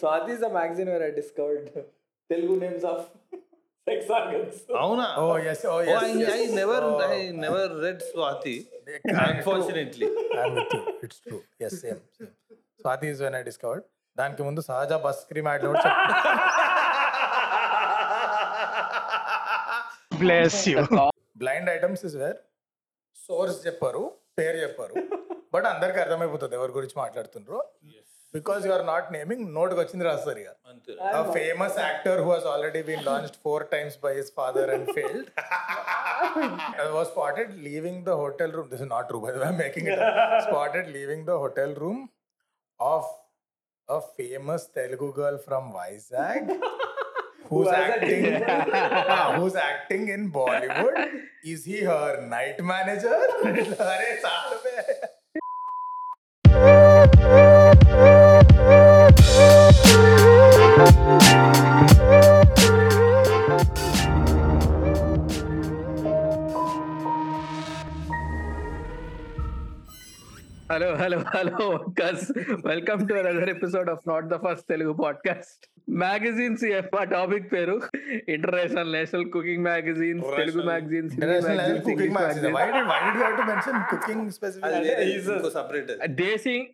Swathi is magazine where I discovered Telugu names of అవునా? ఓ yes oh yes read Swathi unfortunately it's true I discovered దానికి ముందు సహజ bust cream ad load blind items is where source చెప్పారు పేరు చెప్పారు. But అందరికి అర్థమైపోతుంది ఎవరి గురించి మాట్లాడుతుండ్రు. Because you are not naming నోట్కి వచ్చింది రాస్తారు ఇక అంతే A famous actor who has already been launched four times by his father and failed uh, was spotted leaving the hotel room. This is not true, by the way, I'm making it up. Spotted leaving the hotel room of a famous Telugu girl from Vizag. Who's acting? Ah, who's acting in Bollywood? Is he her night manager? अरे साल में magazines Telugu magazines International level cooking magazine. Why did why did you have to mention cooking specifically? అది వేరే he's a- ఇంకో separate అది. Desi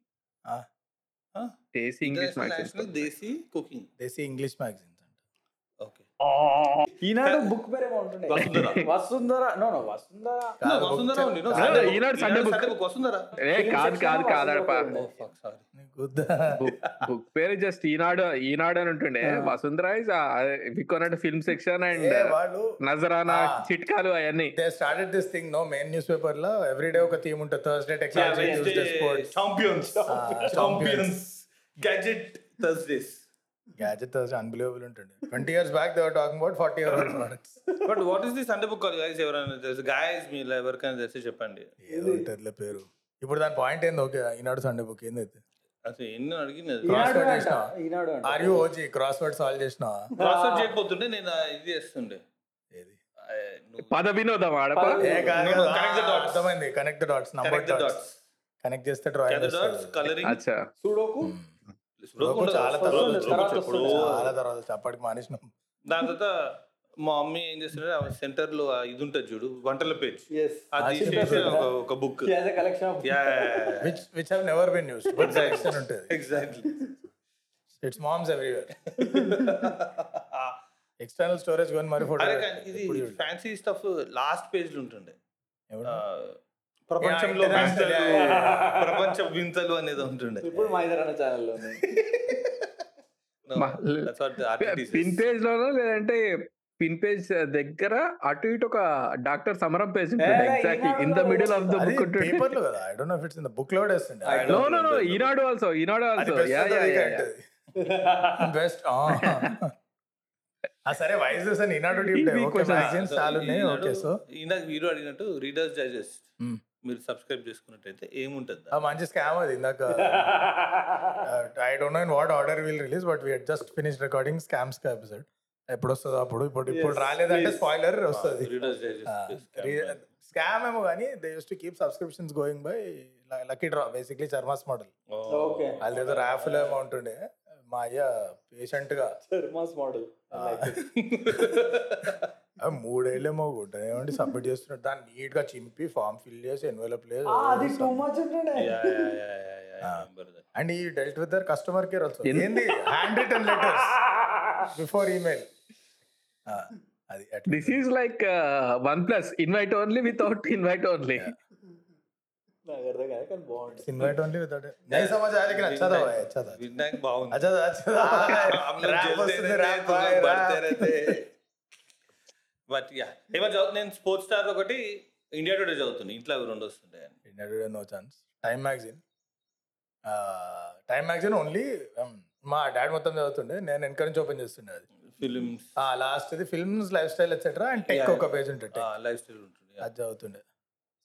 Ah, desi English magazines National desi cooking English magazines. Okay Eenadu book ఉంటుండే. Vasundhara. No no Vasundhara. Vasundhara. Eenadu book. Vasundhara. ఏ కాదు కాదు కాదడపా? Book పేరు just Eenadu Eenadu అని ఉంటుండే. Vasundhara is వికోనట్ film section and Nazarana. చిట్కాలు అవన్నీ. They started this thing no main news పేపర్లో every day ఒక థీమ్ ఉంటుంది Thursday technology Tuesday sports champions. champions. Gadget. Gadget ఉంటుంది twenty years back they were talking about forty year old products but what is the Sunday book guys ఎవరైనా తెలుసు? Guys మీ ఎవరికైనా తెలిసి చెప్పండి. ఏదో ఉంటుందిలే పేరు. ఇప్పుడు దాని పాయింట్ ఏంది? ఓకే ఈనాడు సండే బుక్ ఏందైతే? అసలు ఎన్ని అడిగినది ఈనాడు Crossword అంట చేసినావా? ఈనాడు అంట are you OG cross word solve చేసినా క్రాస్ చేయకపోతుంటే నేను ఇది చేస్తుండే. ఏది? ఆ, నువ్వు పద వినోదం పద. ఏ కాదు. No, no, connect the ఆ, dots. అర్థమైంది. Connect the dots number connect the dots dots. Connect చేస్తే dots, డ్రాయింగ్ coloring. అచ్చా. సుడోకు? ఉండదు. చాలా తర్వాత మానేసినాం. దాని తర్వాత మా మమ్మీ ఏం చేస్తుంటే సెంటర్లో ఇది ఉంటుంది చూడు వంటల పేజ్. అది ఒక ఒక book as a collection of which have never been used but selection ఉంటుంది. Exactly it's mom's everywhere external storage కొని మరి ఫోటో ఇది ఫ్యాన్సీ స్టఫ్ లాస్ట్ పేజ్లో ఉంటుండే. ప్రపంచంలో వింతలు. ప్రపంచ వింతలు అనేది ఉంటుండే. ఇప్పుడు మా ఇద్దరు ఛానల్లో ఉంది No, మా- that's what the artist is. Pin page లోనో లేదంటే పిన్ పేజ్ దగ్గర అటు ఇటు ఒక doctor Samaram page exactly in the middle of the book ఉంటుంది పేపర్లో కదా I don't know if it's in the బుక్లో no don't no no. Eenadu also Eenadu also yeah yeah yeah best సరే wise అని ఈనాడు ఓకే. మ్యాగజైన్స్ చాలా okay so ఇందాక అడిగినట్టు readers digest Hmm. మీరు సబ్స్క్రైబ్ చేసుకున్నట్టయితే ఏముంటుంది ఆ మంచి స్కామ్ అది ఇందాక. I don't know in what order will release but we just finish recording scams episode ఎప్పుడు వస్తుందో అప్పుడు ఇప్పుడు ఇప్పుడు రాలేదంటే. స్పాయిలర్ వస్తుంది. స్కామ్ ఏమో కానీ they use to keep subscriptions going by lucky draw basically చర్మాస్ model okay వాళ్ళది ఏదో ర్యాఫ్లో అమౌంట్ ఉండే మా అయ్య పేషెంట్గా. చర్మాస్ మోడల్ మూడేళ్ళేమో కూడా ఏమండి సబ్మిట్ చేస్తున్నాడు. దాన్ని నీట్గా చింపి ఫామ్ ఫిల్ చేసి ఎన్వెలప్ లేదు అండ్ ఈ డెల్ట్ విత్ కస్టమర్ కేర్ వస్తుంది ఏంది? Hand return letter before email అది this is like one plus invite only without invite only invite only నచ్చదా? But yeah ఏమో చదువు నేను స్పోర్ట్స్ స్టార్ ఒకటి ఇండియా టుడే చదువుతుంది ఇంట్లో అవి రెండు వస్తుంటాయి. India Today no chance. Time magazine Time magazine only మా డాడ్ మొత్తం చదువుతుండే. నేను వెనక నుంచి ఓపెన్ చేస్తుండే అది. ఫిలిమ్స్ లాస్ట్ ఇది films lifestyle etcetera and tech. ఒక పేజ్ ఉంటుంది. లైఫ్ స్టైల్ ఉంటుంది అది చదువుతుండే.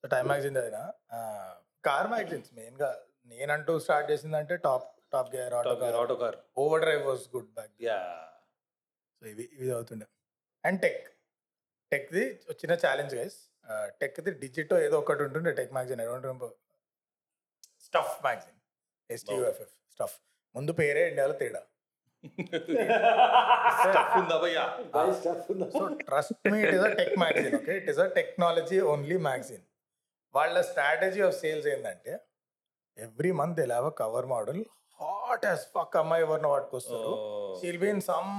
సో టైమ్ మ్యాగజైన్ చదివిన. కార్ మ్యాగజైన్స్ మెయిన్గా నేనంటూ స్టార్ట్ చేసిందంటే top Top Gear Autocar Autocar Overdrive was good back yeah so ఇవి ఇవి చదువుతుండే. అండ్ టెక్ టెక్ది చిన్న ఛాలెంజ్ గైస్. టెక్ది డిజిటో ఏదో ఒకటి ఉంటుండే tech magazine. I don't remember. Stuff magazine. S T U F F stuff. ముందు పేరే ఇండియాలో తేడా? So trust me it is a tech magazine okay? It is a technology only magazine. వాళ్ళ strategy of sales ఏంటంటే every month ఇలా have cover model. Hot as fuck అమ్మాయి ఎవరినో పట్టుకొస్తారు. షీల్ బీ ఇన్ సమ్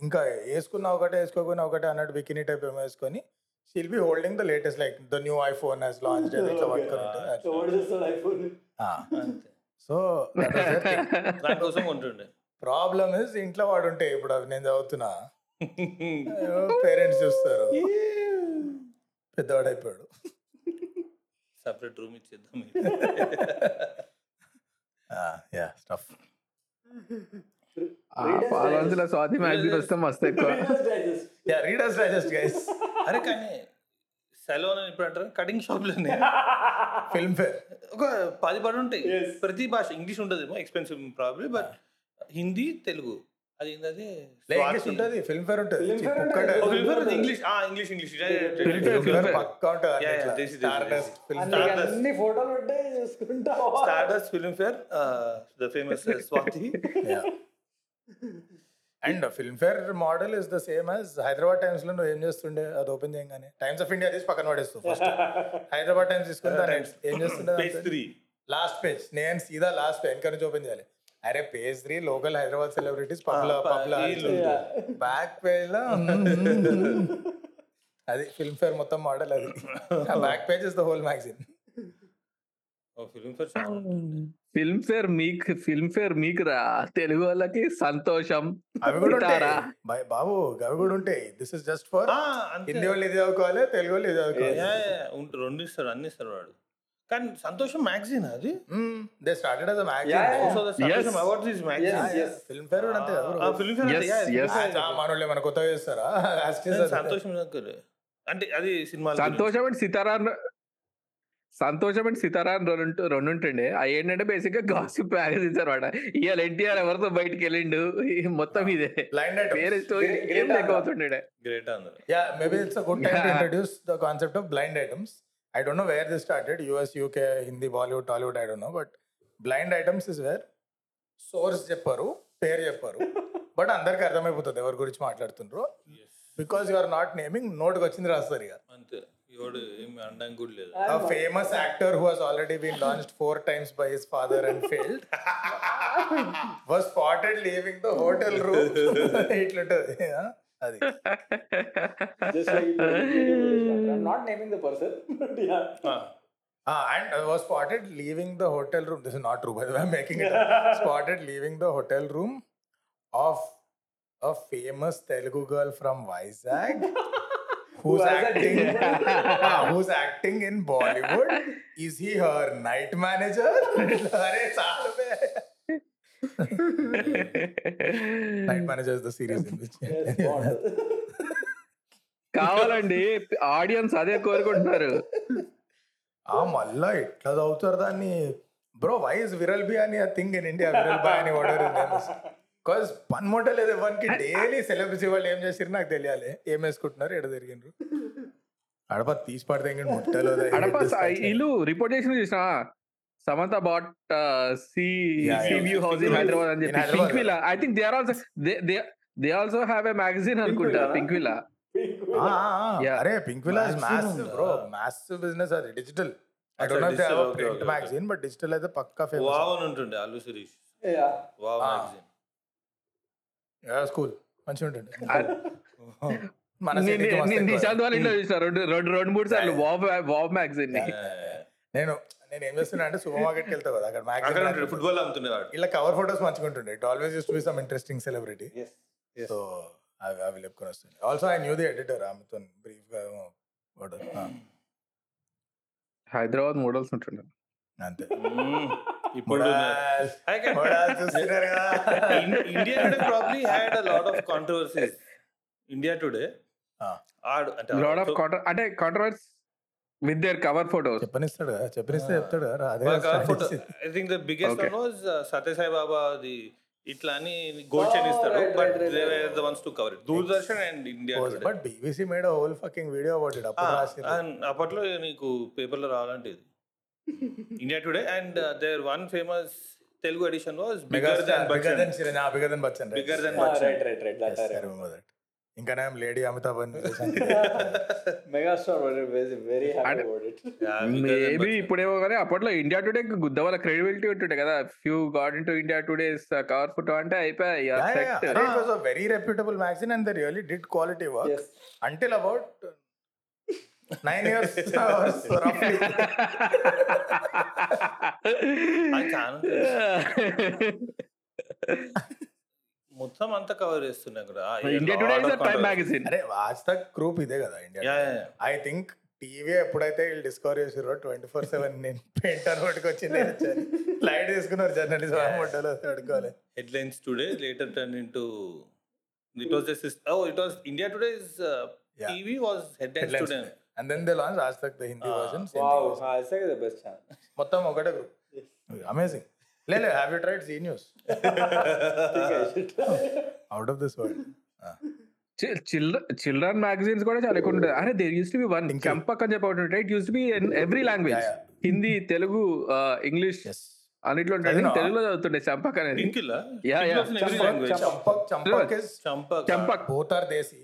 ఇంకా వేసుకున్న ఒకటే వేసుకోకుండా ఒకటే అన్నట్టు బికినీ టైప్ ఏమో వేసుకొని she'll be holding the latest like the new iPhone he's launch ఇట్లా పట్టుకొని So what చేస్తాడు iPhone? అంతే. సో దానికోసం ఉంటుండే ప్రాబ్లమ్ ఇస్ ఇంట్లో వాడు ఉంటే ఇప్పుడు అవి నేను చదువుతున్నా. పేరెంట్స్ చూస్తారు. పెద్దవాడైపోయాడు. సపరేట్ రూమ్ ఇచ్చేద్దాం. యా స్టఫ్ స్వాతి మ్యాగజైన్ వస్తే మస్తు ఎక్కువ. యా రీడర్స్ డైజెస్ట్ గైస్ అరే కానీ సెలూన్ అని ఇప్పుడు అంటారు. కటింగ్ షాప్లోనే ఫిల్మ్ ఫేర్ ఒక పది పడి ఉంటాయి. Yes. ప్రతి భాష ఇంగ్లీష్ ఉంటుందేమో expensive problem but Hindi Telugu. అది ఏంటది? ఇంగ్లీష్ ఉంటుంది ఫిల్మ్ ఫేర్ ఉంటుంది. Film fair ఒక్కటే ఉంటుంది. English English English Film fair, film film fare fair. పక్కా ఉంటుంది. ఫిల్మ్ అన్ని ఫోటోలు ఉంటే చూసుకుంటా Stardust Filmfare the famous Swathi and Filmfare model is the same as Hyderabad టైమ్స్లో నువ్వు ఏం చేస్తుండే? అది ఓపెన్ చేయగానే. టైమ్స్ ఆఫ్ ఇండియా తీసి పక్కన పడేస్తావు ఫస్ట్ హైదరాబాద్ టైమ్స్ తీసుకుని దాన్ని ఏం చేస్తుండే లాస్ట్ పేజ్ నేను సీదా లాస్ట్ పేజ్ వెనక నుంచి ఓపెన్ చేయాలి. అరే page three local Hyderabad celebrities పబ్ల పబ్ల వీళ్ళు. బ్యాక్ పేజ్లో? అది ఫిల్మ్ ఫేర్ మొత్తం మోడల్ అది. Back page is the whole magazine Filmfare Filmfare మీకు ఫిల్మ్ ఫేర్ మీకు రా తెలుగు వాళ్ళకి సంతోషం. అవి కూడా బా- బాబు అవి కూడా ఉంటాయి. This is just for Hindi వాళ్ళు ఇది చదువుకోవాలి తెలుగు వాళ్ళు ఇది చదువుకోవాలి. రెండు ఇస్తారు అన్ని ఇస్తారు వాడు. కానీ సంతోషం మ్యాగజైన్ అది? They started as a Yeah, magazine yeah. So Santosham awards is magazine. Filmfare కూడా అంతే కదా. ఫిల్మ్ ఫేర్ మనోళ్ళు ఏమైనా కొత్తగా చేస్తారా. సంతోషం అంటే అది సినిమా సంతోషం అండ్ సితారాన్ సంతోషం అండ్ సీతారాం రెండు రెండు ఉంటుండే. అవి ఏంటంటే బేసిక్గా గాసిప్ మ్యాగజైన్స్ అనమాట ఇవాళ ఎన్టీఆర్ ఎవరితో బయటకు వెళ్ళిండు? మొత్తం ఇదే. వేరే స్టోరీ ఏం లెక్క great ya it's good time introduce the concept blind items I don't know where this started UK Hindi Bollywood Tollywood I don't but blind items is where source చెప్పారు పేరు చెప్పారు. బట్ అందరికి అర్థమైపోతుంది ఎవరి గురించి మాట్లాడుతుండ్రు. Because you are not naming note వచ్చింది రాస్తారు ఇక. అంతే. ఎవడు ఏమి అనడానికి కూడా లేదు A famous actor who has already been launched four times by his father and failed was spotted leaving the hotel room. ఇట్లుంటది yeah, అది Just like I'm not naming the person, but yeah. Ah, and uh, was spotted leaving the hotel room. This is not true, by the way. I'm making it up. spotted leaving the Who's acting? Ah, who's acting in Bollywood? Is he her night manager? Arey, chalu be. night manager is the series in which. Yes, Bond. కావాలండి audience అదే కోరుకుంటున్నారు ఆ మళ్ళా ఎట్లా చదువుతారు దాన్ని bro why is viral be అని thing in India viral by అని వాడర్ బికాస్ పని మూట లేదు ఎవరికి. డైలీ సెలబ్రిటీ వాళ్ళు ఏం చేసిరు నాకు తెలియాలి. ఏం వేసుకుంటున్నారు? ఎడ తిరిగిండ్రు? అడప తీసి పడితే ముట్టలో అడప రిపోర్ట్ చేసిన చూసిన? Samantha bought sea. View house in Hyderabad అని చెప్పి. Pinkvilla I think they are also they they also have a magazine అనుకుంటా? Pinkvilla Yeah. అరే Pinkvilla mass Magazine bro? Mass business అది. Digital I don't know. Magazine but digital అయితే పక్కా famous wow అని ఉంటుండే Allu Sirish. Wow Ah. Magazine school మంచిగా ఉంటుంది. మన. నిశాంత్ వాళ్ళ ఇంట్లో చూసిన. రెండు రెండు రెండు మూడు సార్లు మ్యాగజైన్ని. నేను నేను ఏం చేస్తున్నా అంటే సూపర్ మార్కెట్కి వెళ్తా కదా అక్కడ అక్కడ మ్యాగజైన్ ఫుట్బాల్ అమ్ముతుండేవాడు ఇలా కవర్ ఫోటోస్ మంచిగా ఉంటుండే. It always use to be some interesting celebrity. So అవి అవి లేపుకొని వస్తుండే. Also I knew the editor ఆమెతో బ్రీఫ్గా వాడు హైదరాబాద్ మోడల్స్ ఉంటుండే. అంతే. ఇప్పుడు India Today probably had a lot of controversies India Today. ఆడు అంటే లాట్ ఆఫ్ అంటే controversy with their cover photos చెప్పనిస్తాడు కదా చెప్పనిస్తే చెప్తాడు కదా అదే photo strategy. I think the biggest Okay. One was Sathya Sai Baba the ఇట్లా అని gold chain but they. The ones to cover it Doordarshan and India Was- but BBC made a whole fucking video about it. అప్పుడు రాసిర్రు. అప్పట్లో నీకు పేపర్లో రావాలంటే ఇది India Today and their one famous Telugu edition was bigger megastar than bigger than Chiranjeevi ఆ bigger than Bachchan bigger than Bachchan right, right, right. That I remember. That ఇంకా నేను lady Amitabh Megastar was very, very happy And- about it. Maybe ఇప్పుడేమో కానీ అప్పట్లో India today గుద్ద వాళ్ళ credibility ఉంటుండే కదా. Few god in to India Today cover photo అంటే అయిపోయాయి set it was a very reputable magazine and they really did nine years మొత్తం అంతా కవర్ చేస్తున్నా కూడా గ్రూప్ ఇదే కదా ఇండియా ఐ థింక్ టీవీ ఎప్పుడైతే డిస్కవర్ చేసారో ట్వంటీ ఫోర్ సెవెన్ నేను పెయింట్ లైట్ తీసుకున్నారు journalist headlines today later turn in India today is TV and then they launch Aaj Tak the Hindi. Version Wow, I say the best channel. మొత్తం ఒకటే group amazing లేదు have you tried Zee news think I should. Out of this world children magazines కూడా చాలా ఎక్కువ ఉంటుంది అరే there use to be one Champak అని చెప్పి ఒకటి it use to be every language Yeah, Hindi Telugu English అన్నిట్లో ఉంటుంది అదేనా? తెలుగులో చదువుతుండే చంపక్ అనేది. Champak. Champak Champak both are desi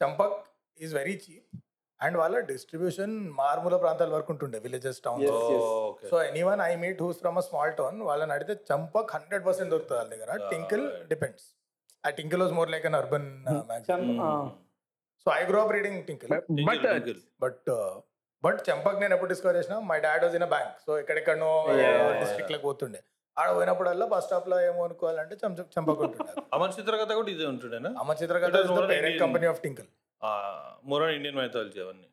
Champak is very cheap and వాళ్ళ డిస్ట్రిబ్యూషన్ మారుమూల ప్రాంతాల వరకు ఉంటుండే villages town. So any one I meet who's from a small town వాళ్ళని అడిగితే చంపక్ హండ్రెడ్ పర్సెంట్ దొరుకుతుంది వాళ్ళ దగ్గర. టింకిల్ డిపెండ్స్ ఆ Tinkle was more like an urban uh, so I grow up reading Tinkle Tinkle, but. But but Champak నేను ఎప్పుడు discover చేసిన my dad was in a bank so ఎక్కడెక్కడనో డిస్ట్రిక్ట్లకు పోతుండే. ఆడ పోయినప్పుడల్లా బస్ స్టాప్లో ఏమో అనుకోవాలంటే చంప చంపక్ ఉంటుండే. అమర్ చిత్రకథ కూడా ఇదే ఉంటుండేనా? Amar Chitra Katha. Company of Tinkle more Indian mythology అవన్నీ.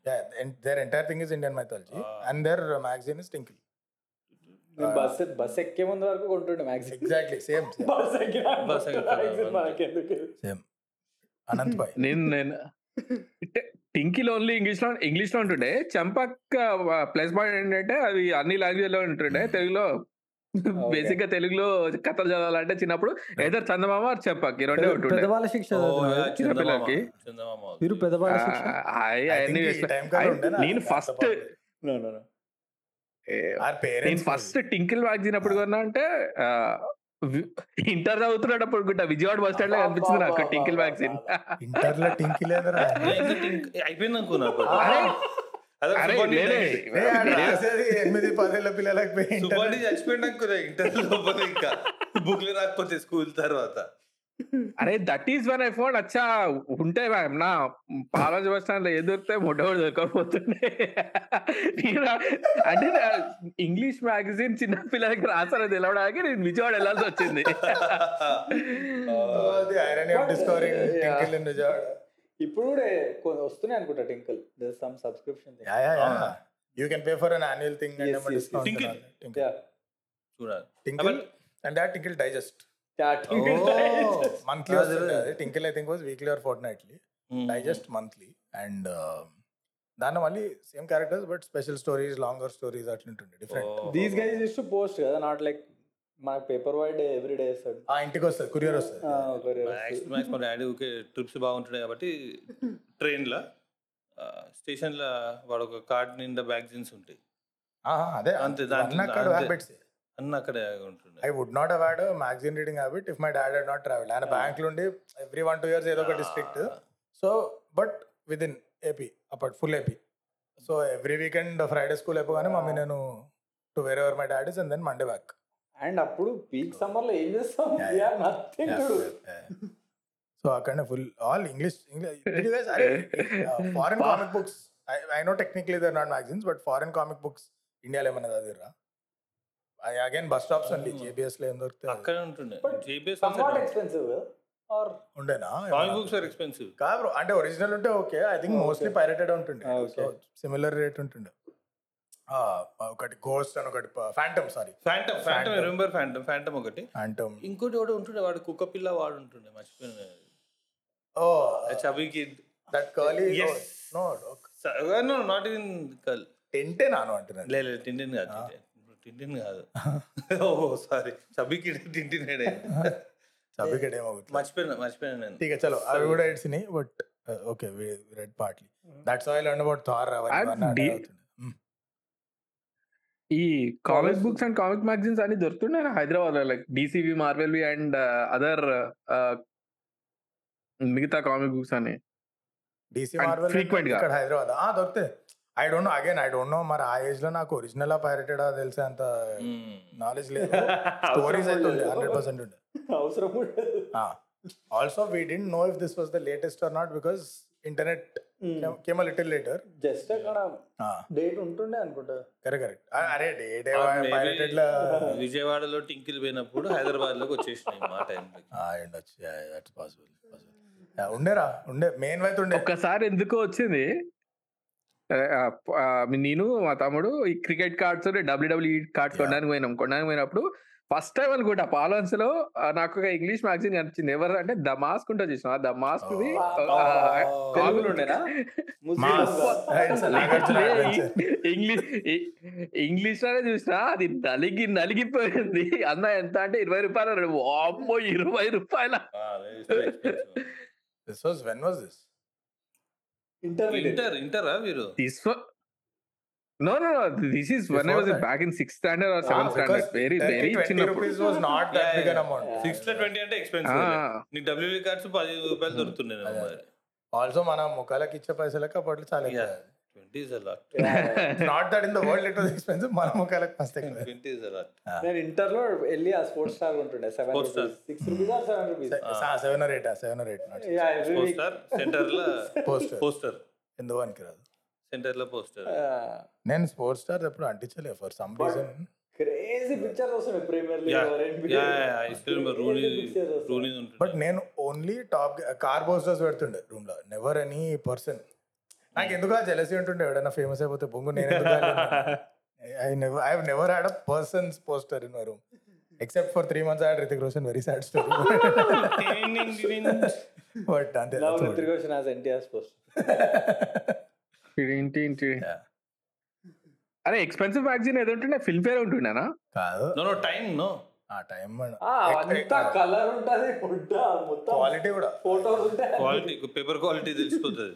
Their entire thing is Indian mythology. And their magazine is Tinkle bus bus ఎక్కే ముందు వరకు కొంటుండే మ్యాక్సిమం ఎగ్జాక్ట్లీ సేమ్ బస్. మనకెందుకు సేమ్ అనంత్ భాయ్ నేను నేను టింకిల్ ఓన్లీ ఇంగ్లీష్లో ఇంగ్లీష్లో ఉంటుండే చంపక్ ప్లస్ పాయింట్ ఏంటంటే అది అన్ని లాంగ్వేజ్లో ఉంటుండే. తెలుగులో బేసిక్గా తెలుగులో కథలు చదవాలంటే చిన్నప్పుడు ఏదో చందమామ or చంపక్ రెండే ఉంటుండే పెద్దవాళ్ళ శిక్ష చదువుతున్నారు. yeah, చిన్న చందమామ. పిల్లలకి. చందమామ. మీరు పెద్దవాళ్ళ శిక్ష? నేను ఫస్ట్ నేను ఫస్ట్ టింకిల్ మ్యాగజైన్ అప్పుడు కొన్నా అంటే ఇంటర్ చదువుతున్నప్పుడు గుట్ట విజయవాడ బస్ స్టాండ్లో కనిపించింది నాకు టింకిల్ మ్యాగజైన్ ఇంటర్లో టింకిల్ అయిపోయింది అనుకున్నా ఎనిమిది పదేళ్ళ పిల్లలకు పోయి ఇంటర్ సుబ్బాని చచ్చిపోయింది అనుకున్నా ఇంటర్ లోపల ఇంకా బుక్లు రాకపోతే స్కూల్ తర్వాత. అరే that is one I phone అచ్చా ఉంటే మ్యామ్ నా పాలజీ బస్ స్టాండ్లో ఏది దొరికితే మొట్టమొదటి దొరకకపోతుండే. అంటే ఇంగ్లీష్ మ్యాగజైన్ చిన్న పిల్లలకి రాసారో తెలవడానికి నేను విజయవాడ వెళ్ళాల్సి వచ్చింది. ఇప్పుడు కూడా వస్తున్నాయి అనుకుంటా Tinkle. There some subscription yeah can pay for an annual thing చూడాలి. Tinkle and that Tinkle digest monthly Tinkle I think was weekly or fortnightly. Digest monthly and దాంట్లో మళ్ళీ same characters but special stories longer stories అట్లుంటుండే. Different Oh. These guys use to post కదా not like మన paper wide every day వేస్తాడు ఆ ఇంటికి వస్తుంది courier వస్తుంది. Max మా డాడీ ఊకే ట్రిప్స్ బాగుంటున్నాయి కాబట్టి ట్రైన్లో స్టేషన్లో వాడు ఒక కార్డ్ నిండా మ్యాగజైన్స్ ఉంటాయి. ఆహా, అదే అంతే, దాంట్లో-. హ్యాబిట్స్ అన్నీ అక్కడే ఉంటుండే. I would not had magazine reading habit if my dad had not travel ఆయన బ్యాంక్ నుండి ఎవ్రీ వన్ టూ ఇయర్స్ ఏదో ఒక district so but with in AP అప్పట్ full AP so every weekend Friday school అయిపోగానే mummy నేను to wherever my daddy's and then Monday back and అప్పుడు peak summer లో ఏం చేస్తాం? నథింగ్ టు డూ సో అక్కడనే full all English English foreign comic books I know technically they're not magazines but foreign comic books ఇండియాలో ఏమన్నా చదివిరా again bus stops అండి జేబిఎస్లో ఏం దొరికితే అక్కడే ఉంటుండే. జేబీఎస్ ఎక్స్పెన్సివ్ ఆర్ ఉండేనా? కామిక్ బుక్స్ ఆర్ ఎక్స్పెన్సివ్ కాదు. అంటే ఒరిజినల్ ఉంటే okay I think mostly pirated ఉంటుండే. Ah. సిమిలర్ రేట్ ఉంటుండే. ఒకటి గోస్ట్ అని ఒకటి Phantom sorry Phantom Phantom remember Phantom Phantom ఒకటి. ఫ్యాంటమ్ ఇంకోటి కూడా ఉంటుండే వాడు కుక్క పిల్ల వాడు ఉంటుండే మర్చిపోయిన. ఓ chubby kid that curly no no not in curl టెంటెన్ అను అంటున్నాను లేదు లేదు టెంటెన్ కాదు టింటిన్ కాదు. ఓ sorry chubby kid Tintin chubby kid ఏమో మర్చిపోయినా మర్చిపోయినా నేను. ఇక చలో అవి కూడా ఎడ్సినాయి but okay read partly that's all and about that అవన్నీ ఈ comic. Books and comic magazines అన్ని దొరుకుతున్నాయి హైదరాబాద్లో లైక్ డిసివి మార్వెల్ అండ్ అదర్ మిగతా కామిక్ బుక్స్ అని. డీసీ And మార్వెల్ frequent గా. ఇక్కడ హైదరాబాద్. ఆ దొరుకుతాయి I don't know again I don't know మరి ఆ ఏజ్లో నాకు ఒరిజినల్ పైరేటెడ్ తెలిసే అంత నాలెడ్జ్ లేదు. స్టోరీస్ అయితే ఉండే హండ్రెడ్ పర్సెంట్ ఉండే. అవసరం also we didn't know if this was the latest or not because internet came little later just అక్కడ డేట్ ఉంటుండే అనుకుంటా. కరెక్ట్ కరెక్ట్ అరే డేట్ Ah, పైరేటెడ్ లా. విజయవాడలో టింకిల్ పోయినప్పుడు హైదరాబాద్లోకి వచ్చేసినాయి మా టైంలో ఆ, ఉండొచ్చు. దట్స్ పాసిబుల్ ఉండేరా ఉండే మెయిన్ వైతే ఉండే. ఒక్కసారి ఎందుకో వచ్చింది? నేను మా తమ్ముడు ఈ క్రికెట్ కార్డ్స్ డబ్ల్యూడబ్ల్యూ కార్డ్స్. కొనడానికి పోయినాం. కొనడానికి పోయినప్పుడు ఫస్ట్ టైం అనుకుంటా పాలన్స్లో నాకు ఒక ఇంగ్లీష్ మ్యాగజైన్ కనిపించింది. ఎవరు అంటే ద మాస్క్ ఉంటుంది చూసిన ద మాస్క్ ది. ఇంగ్లీష్ ఇంగ్లీష్లోనే చూసినా అది నలిగి నలిగిపోయింది. అన్న ఎంత అంటే ఇరవై రూపాయలు అన్నాడు. వామ్మో ఇరవై రూపాయల. This was when was this intermediate inter ఇంటరా మీరు this no no this is one I Before was that. Back in six standard or seventh standard very very చిన్న rupees was not that big an amount సిక్స్లో twenty అంటే expensive నీకు WB cards పది రూపాయలు దొరుకుతున్నాయి మరి. Also మన ముఖాలకి ఇచ్చే పైసలకి అప్పట్లో చాలా twenty is a lot not that in the world it was expensive మన ముఖాలకి మస్తు ఎక్కువ. ట్వంటీ ఇస్ అలాట్ నేను ఇంటర్లో వెళ్ళి ఆ స్పోర్ట్స్ స్టార్ ఉంటుండే seven Sports Star. Rupees six rupees or seven rupees seven or eight seven or eight not poster సెంటర్లో పోస్టర్ పోస్టర్ ఎందుకు రాదు సెంటర్లో పోస్టర్ నేను స్పోర్ట్స్ స్టార్ ఎప్పుడు అంటించలే for some reason crazy pictures వస్తున్నాయి ప్రీమియర్ లీగ్ బట్ నేను only top car posters పెడుతుండే రూమ్లో. నెవర్ ఎనీ పర్సన్ నాకు ఎందుకు జెలసీ ఉంటుండే? ఎవడైనా ఫేమస్ అయిపోతే బొంగు నేను I never I never had a persons poster in my room except for three months had Hrithik Roshan very sad story but అంతే. రిత్రిక్ రోషన్ యాజ్ ఎన్టీఆర్ పోస్ట్ ఏంటి ఏంటి. అరే ఎక్స్పెన్సివ్ మ్యాగజైన్ ఏదో ఉంటుండే ఫిల్మ్ ఫేర్ ఉంటుండేనా? కాదు. No no time no. ఆ time అంతా కలర్ ఉంటది మొత్తం క్వాలిటీ కూడా. ఫోటోస్ ఉంటాయి క్వాలిటీ పేపర్ క్వాలిటీ తెలిసిపోతుంది.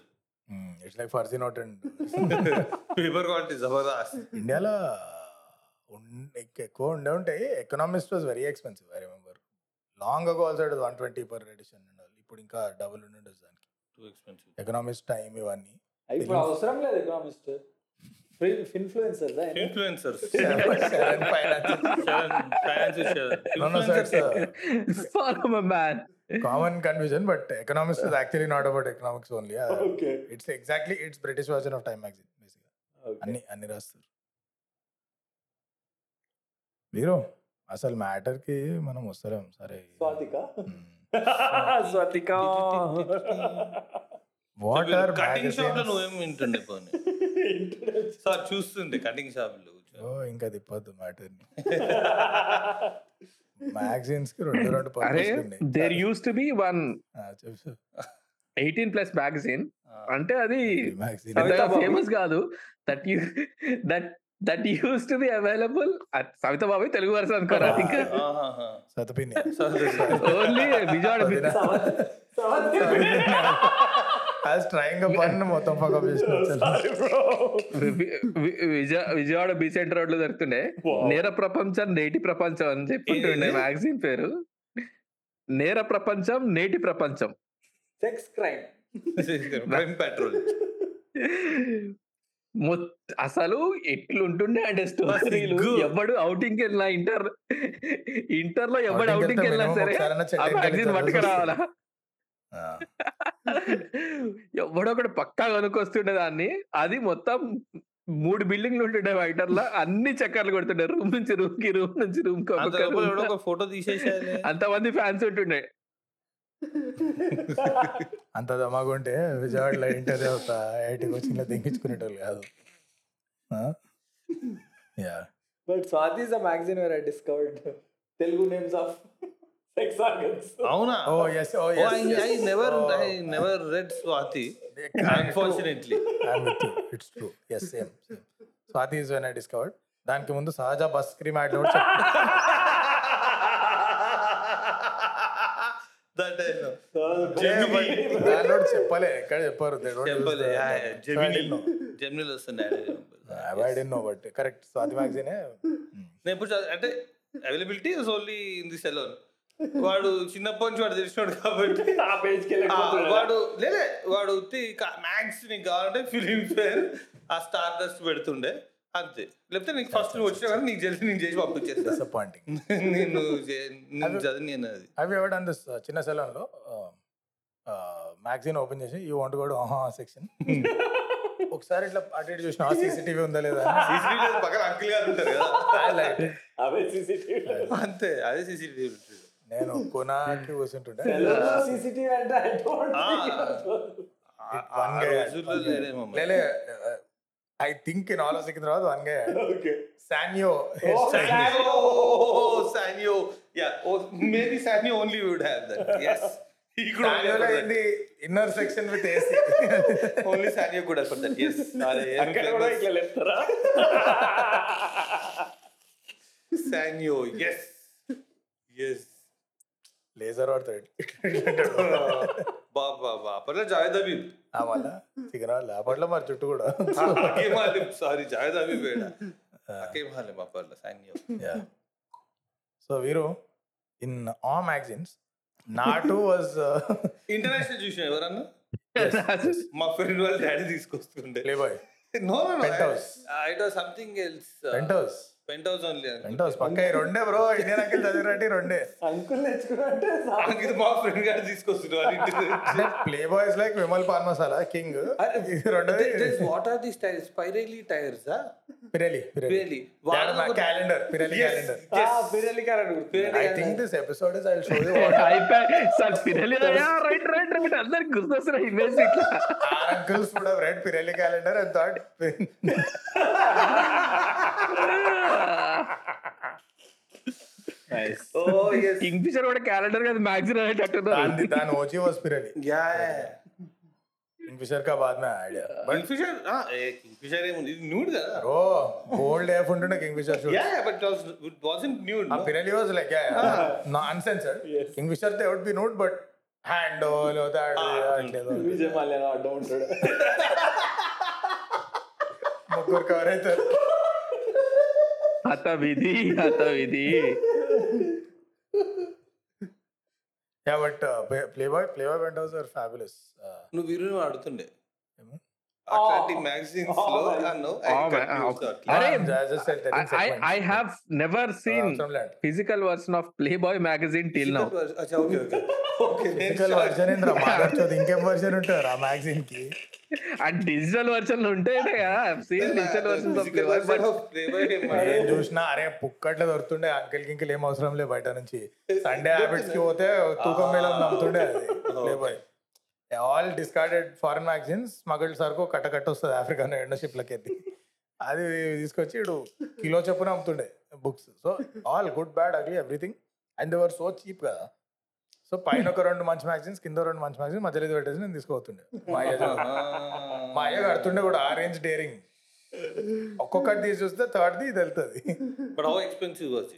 ఇట్స్ లైక్ ఫర్జీ నోట్ అండ్ పేపర్ క్వాలిటీ జబర్దస్త్. ఇండియాలో ఎక్కువ ఉండే ఉంటాయి. Economist was very expensive I remember. Long ago also one twenty per edition ఇప్పుడు ఇంకా డబుల్ ఉండదు దానికి. టూ ఎక్స్పెన్సివ్ ఎకనామిస్ట్ టైం ఇవన్నీ. ఇప్పుడు అవసరం లేదు Economist influencers common confusion but Economist is actually not about economics only it's exactly it's British version of Time magazine బేసిక్గా అన్ని అన్ని రాస్తారు. మీరు అసలు మ్యాటర్కి మనం వస్తలేం. సరే. Swathika? Hmm. Swathika. What are cutting షాప్లో నువ్వేం వింటుండే పోనీ? సార్ చూస్తుండే కటింగ్ షాప్లో. ఓ ఇంకా తిప్పొద్దు మ్యాటర్ మ్యాగజైన్స్కి రెండు రెండు అరే. There used to be one eighteen plus magazine అంటే అది. ఫేమస్ కాదు. That you that that used to be available Savita Bhabhi Telugu version అనుకోరా? ఇంకా ఓన్లీ విజయవాడ మొత్తం విజయ విజయవాడ బీ సెంటర్ రోడ్లో దొరుకుతుండే నేర ప్రపంచం నేటి ప్రపంచం అని చెప్పుంటుండే ఏది? మ్యాగజైన్ పేరు. నేర ప్రపంచం నేటి Prapancham. Sex crime crime petrol అసలు ఎట్లుంటుండే అంటే స్టోరీలు. ఎవడు అవుటింగ్ వెళ్ళినా ఇంటర్ ఇంటర్లో ఎవడు Outing అవుటింగ్ వెళ్ళినా సరే మ్యాగజైన్ పట్టుకు రావాలా ఎవడో ఒకటి పక్కా కొనుక్కొస్తుండే దాన్ని అది మొత్తం మూడు బిల్డింగ్లు ఉంటుండే వైటర్లో అన్ని చక్కర్లు కొడుతుండే. రూమ్ నుంచి రూమ్కి రూమ్ నుంచి రూమ్కి అంత లో ఒక ఫోటో తీసేసేయాలి అంతమంది ఫ్యాన్స్ ఉంటుండే. అంత దమాగుంటే విజయవాడలో ఇంటర్వ్యూ అవుతా ఐఐటికి వచ్చి దింగించుకునేటోళ్ళు కాదు. Yeah but Swati is a magazine where I discovered Telugu names of అవునా? ఓ yes oh Oh, I, yes I never, I never read Swati. Unfortunately. It's true yes same Swati is when I discovered దానికి ముందు సహజ bus cream add know. దానిలో చెప్పలే ఎక్కడ చెప్పారు? No but correct Swati మ్యాగజీనే అంటే availability is only in the salon వాడు చిన్నప్పటి నుంచి వాడు తెలిసినాడు కాబట్టి ఆ పేజ్కి వాడు లేలే వాడు మ్యాక్స్ నీకు కావాలంటే ఫిలిం ఫేర్ ఆ స్టార్ డస్ట్ పెడుతుండే అంతే. లేకపోతే నీకు ఫస్ట్ నువ్వు వచ్చినా కానీ నీకు తెలిసి నేను చేసి పంపించేస్తా. డిసప్పాయింటింగ్ నేను చదివి నేను అది. అవి ఎవరు డన్ దిస్ చిన్న సెలూన్లో మ్యాగజైన్ ఓపెన్ చేసి యూ వాంట్ గోడ్ ఆహా సెక్షన్? ఒకసారి ఇట్లా అటు ఇటు చూసిన సీసీటీవీ ఉందా లేదా? CCTV పక్కన అంకిల్ గారు ఉంటారు కదా. అవే సీసీటీవీ. అంతే అదే సీసీటీవీ. నేను కొనాకి కూర్చుంటుంటే సీసీటీవీ అంటే I don't think. One guy. రోజుల్లో లేదేమో మరి. లేలే I think in all of Secunderabad one gay Okay. Sanyo Oh, Sanyo. Oh, Sanyo. Yeah. Oh, maybe Sanyo only would have that. Yes. He could only సాన్యోలో afford that. ఏంది inner section with AC Only Sanyo could afford that. Yes. అదే, ఏం అక్కడ కూడా famous. ఇట్లా లేపుతారా Sanyo. Yes. Yes. Laser వాడతాడు. బాబా అప్పట్లో జావేద్ హబీబ్ ఆ మళ్ళా సికింద్రాబాద్ అప్పట్లో మరి చుట్టూ కూడా. సారీ అకేం హాలిం అప్పట్లో సాన్యో. సో వీరు ఇన్ ఆ మ్యాగజైన్స్ నాటు వాజ్ ఇంటర్నేషనల్ చూసిన ఎవరన్నా? మా ఫ్రెండ్ వాళ్ళ daddy తీసుకొస్తుండే. Playboy no no. It was something else Penthouse Penthouse only Penthouse పక్క. రెండే బ్రో. ఇండియన్ అంకిల్ చదివినట్టు రెండే. అంకుల్ తెచ్చుకున్నట్టే ఇది మా ఫ్రెండ్ గారు తీసుకొస్తున్నారు Playboys like Vimal pan masala king what are this tyres స్పైరలీ tyres Pirelli Pirelli Pirelli. Calendar Pirelli calendar Pirelli కారని I think this episode is I show you అయిపోయి sir Pirelli right right right అందరికి గుర్తొస్తున్న image ఇట్లా. Uncles would have read Pirelli calendar and thought Kingfisher కూడా calendar కాదు magazine అనేది దాని దాని OG వస్పిరని యా కింగ్ఫిషర్ కా బాద్ నా ఐడియా బట్ కింగ్ఫిషర్ ఆ కింగ్ఫిషర్ ఏముంది ఇది న్యూడ్ కదా బ్రో బోల్డ్ ఎఫ్ ఉంటుండే Kingfisher shoot yeah but was it wasn't nude ఆ పిరలి వాస్ లైక్ యా నా uncensored Kingfisher they would be nude but hand whole oh that Vijay మల్యన అడ్డం ఉంటాడు ముగ్గురు కవర్ అవుతారు హత విధి హత విధి yeah but Playboy Playboy Penthouse are fabulous నువ్వు వీరు ఆడుతుండే అట్లాంటి మ్యాగజైన్స్లో అన్నో Oh, man. అరే, I I have never seen. Physical version of Playboy magazine till now అచ్చా okay okay okay physical version ఏంద్రా? మాట్లాడుతుంది ఇంకేం వర్షన్ ఉంటారు ఆ మ్యాగజైన్కి అండ్ డిజిటల్ వర్షన్ ఉంటాయి seen digital version of Playboy but ఏం చూసినా? అరే పుక్కట్ల దొరుకుతుండే. అంకిల్ కింకిల్ ఏం అవసరం లేదు బయట నుంచి. సండే హ్యాబిట్స్కి పోతే తూకం మేళం నమ్ముతుండే అది Playboy all discarded foreign magazines smuggled సరుకు కట్ట కట్ట వస్తుంది ఆఫ్రికన్ ఎండర్షిప్ లకి అది తీసుకొచ్చి ఇడు కిలో చొప్పున అమ్ముతుండే books so all good bad ugly everything and were so cheap కదా. సో పైన ఒక రెండు మంచి మ్యాగజైన్స్ కింద రెండు మంచి మ్యాగజైన్స్ మధ్యలో ఇది పెట్టేసి నేను తీసుకోతుండే మా అయ్య మా అయ్య కడుతుండే కూడా ఆ రేంజ్ డేరింగ్ ఒక్కొక్కటి తీసి చూస్తే థర్డ్ది ఇది వెళ్తుంది. బట్ హౌ ఎక్స్పెన్సివ్ ఇట్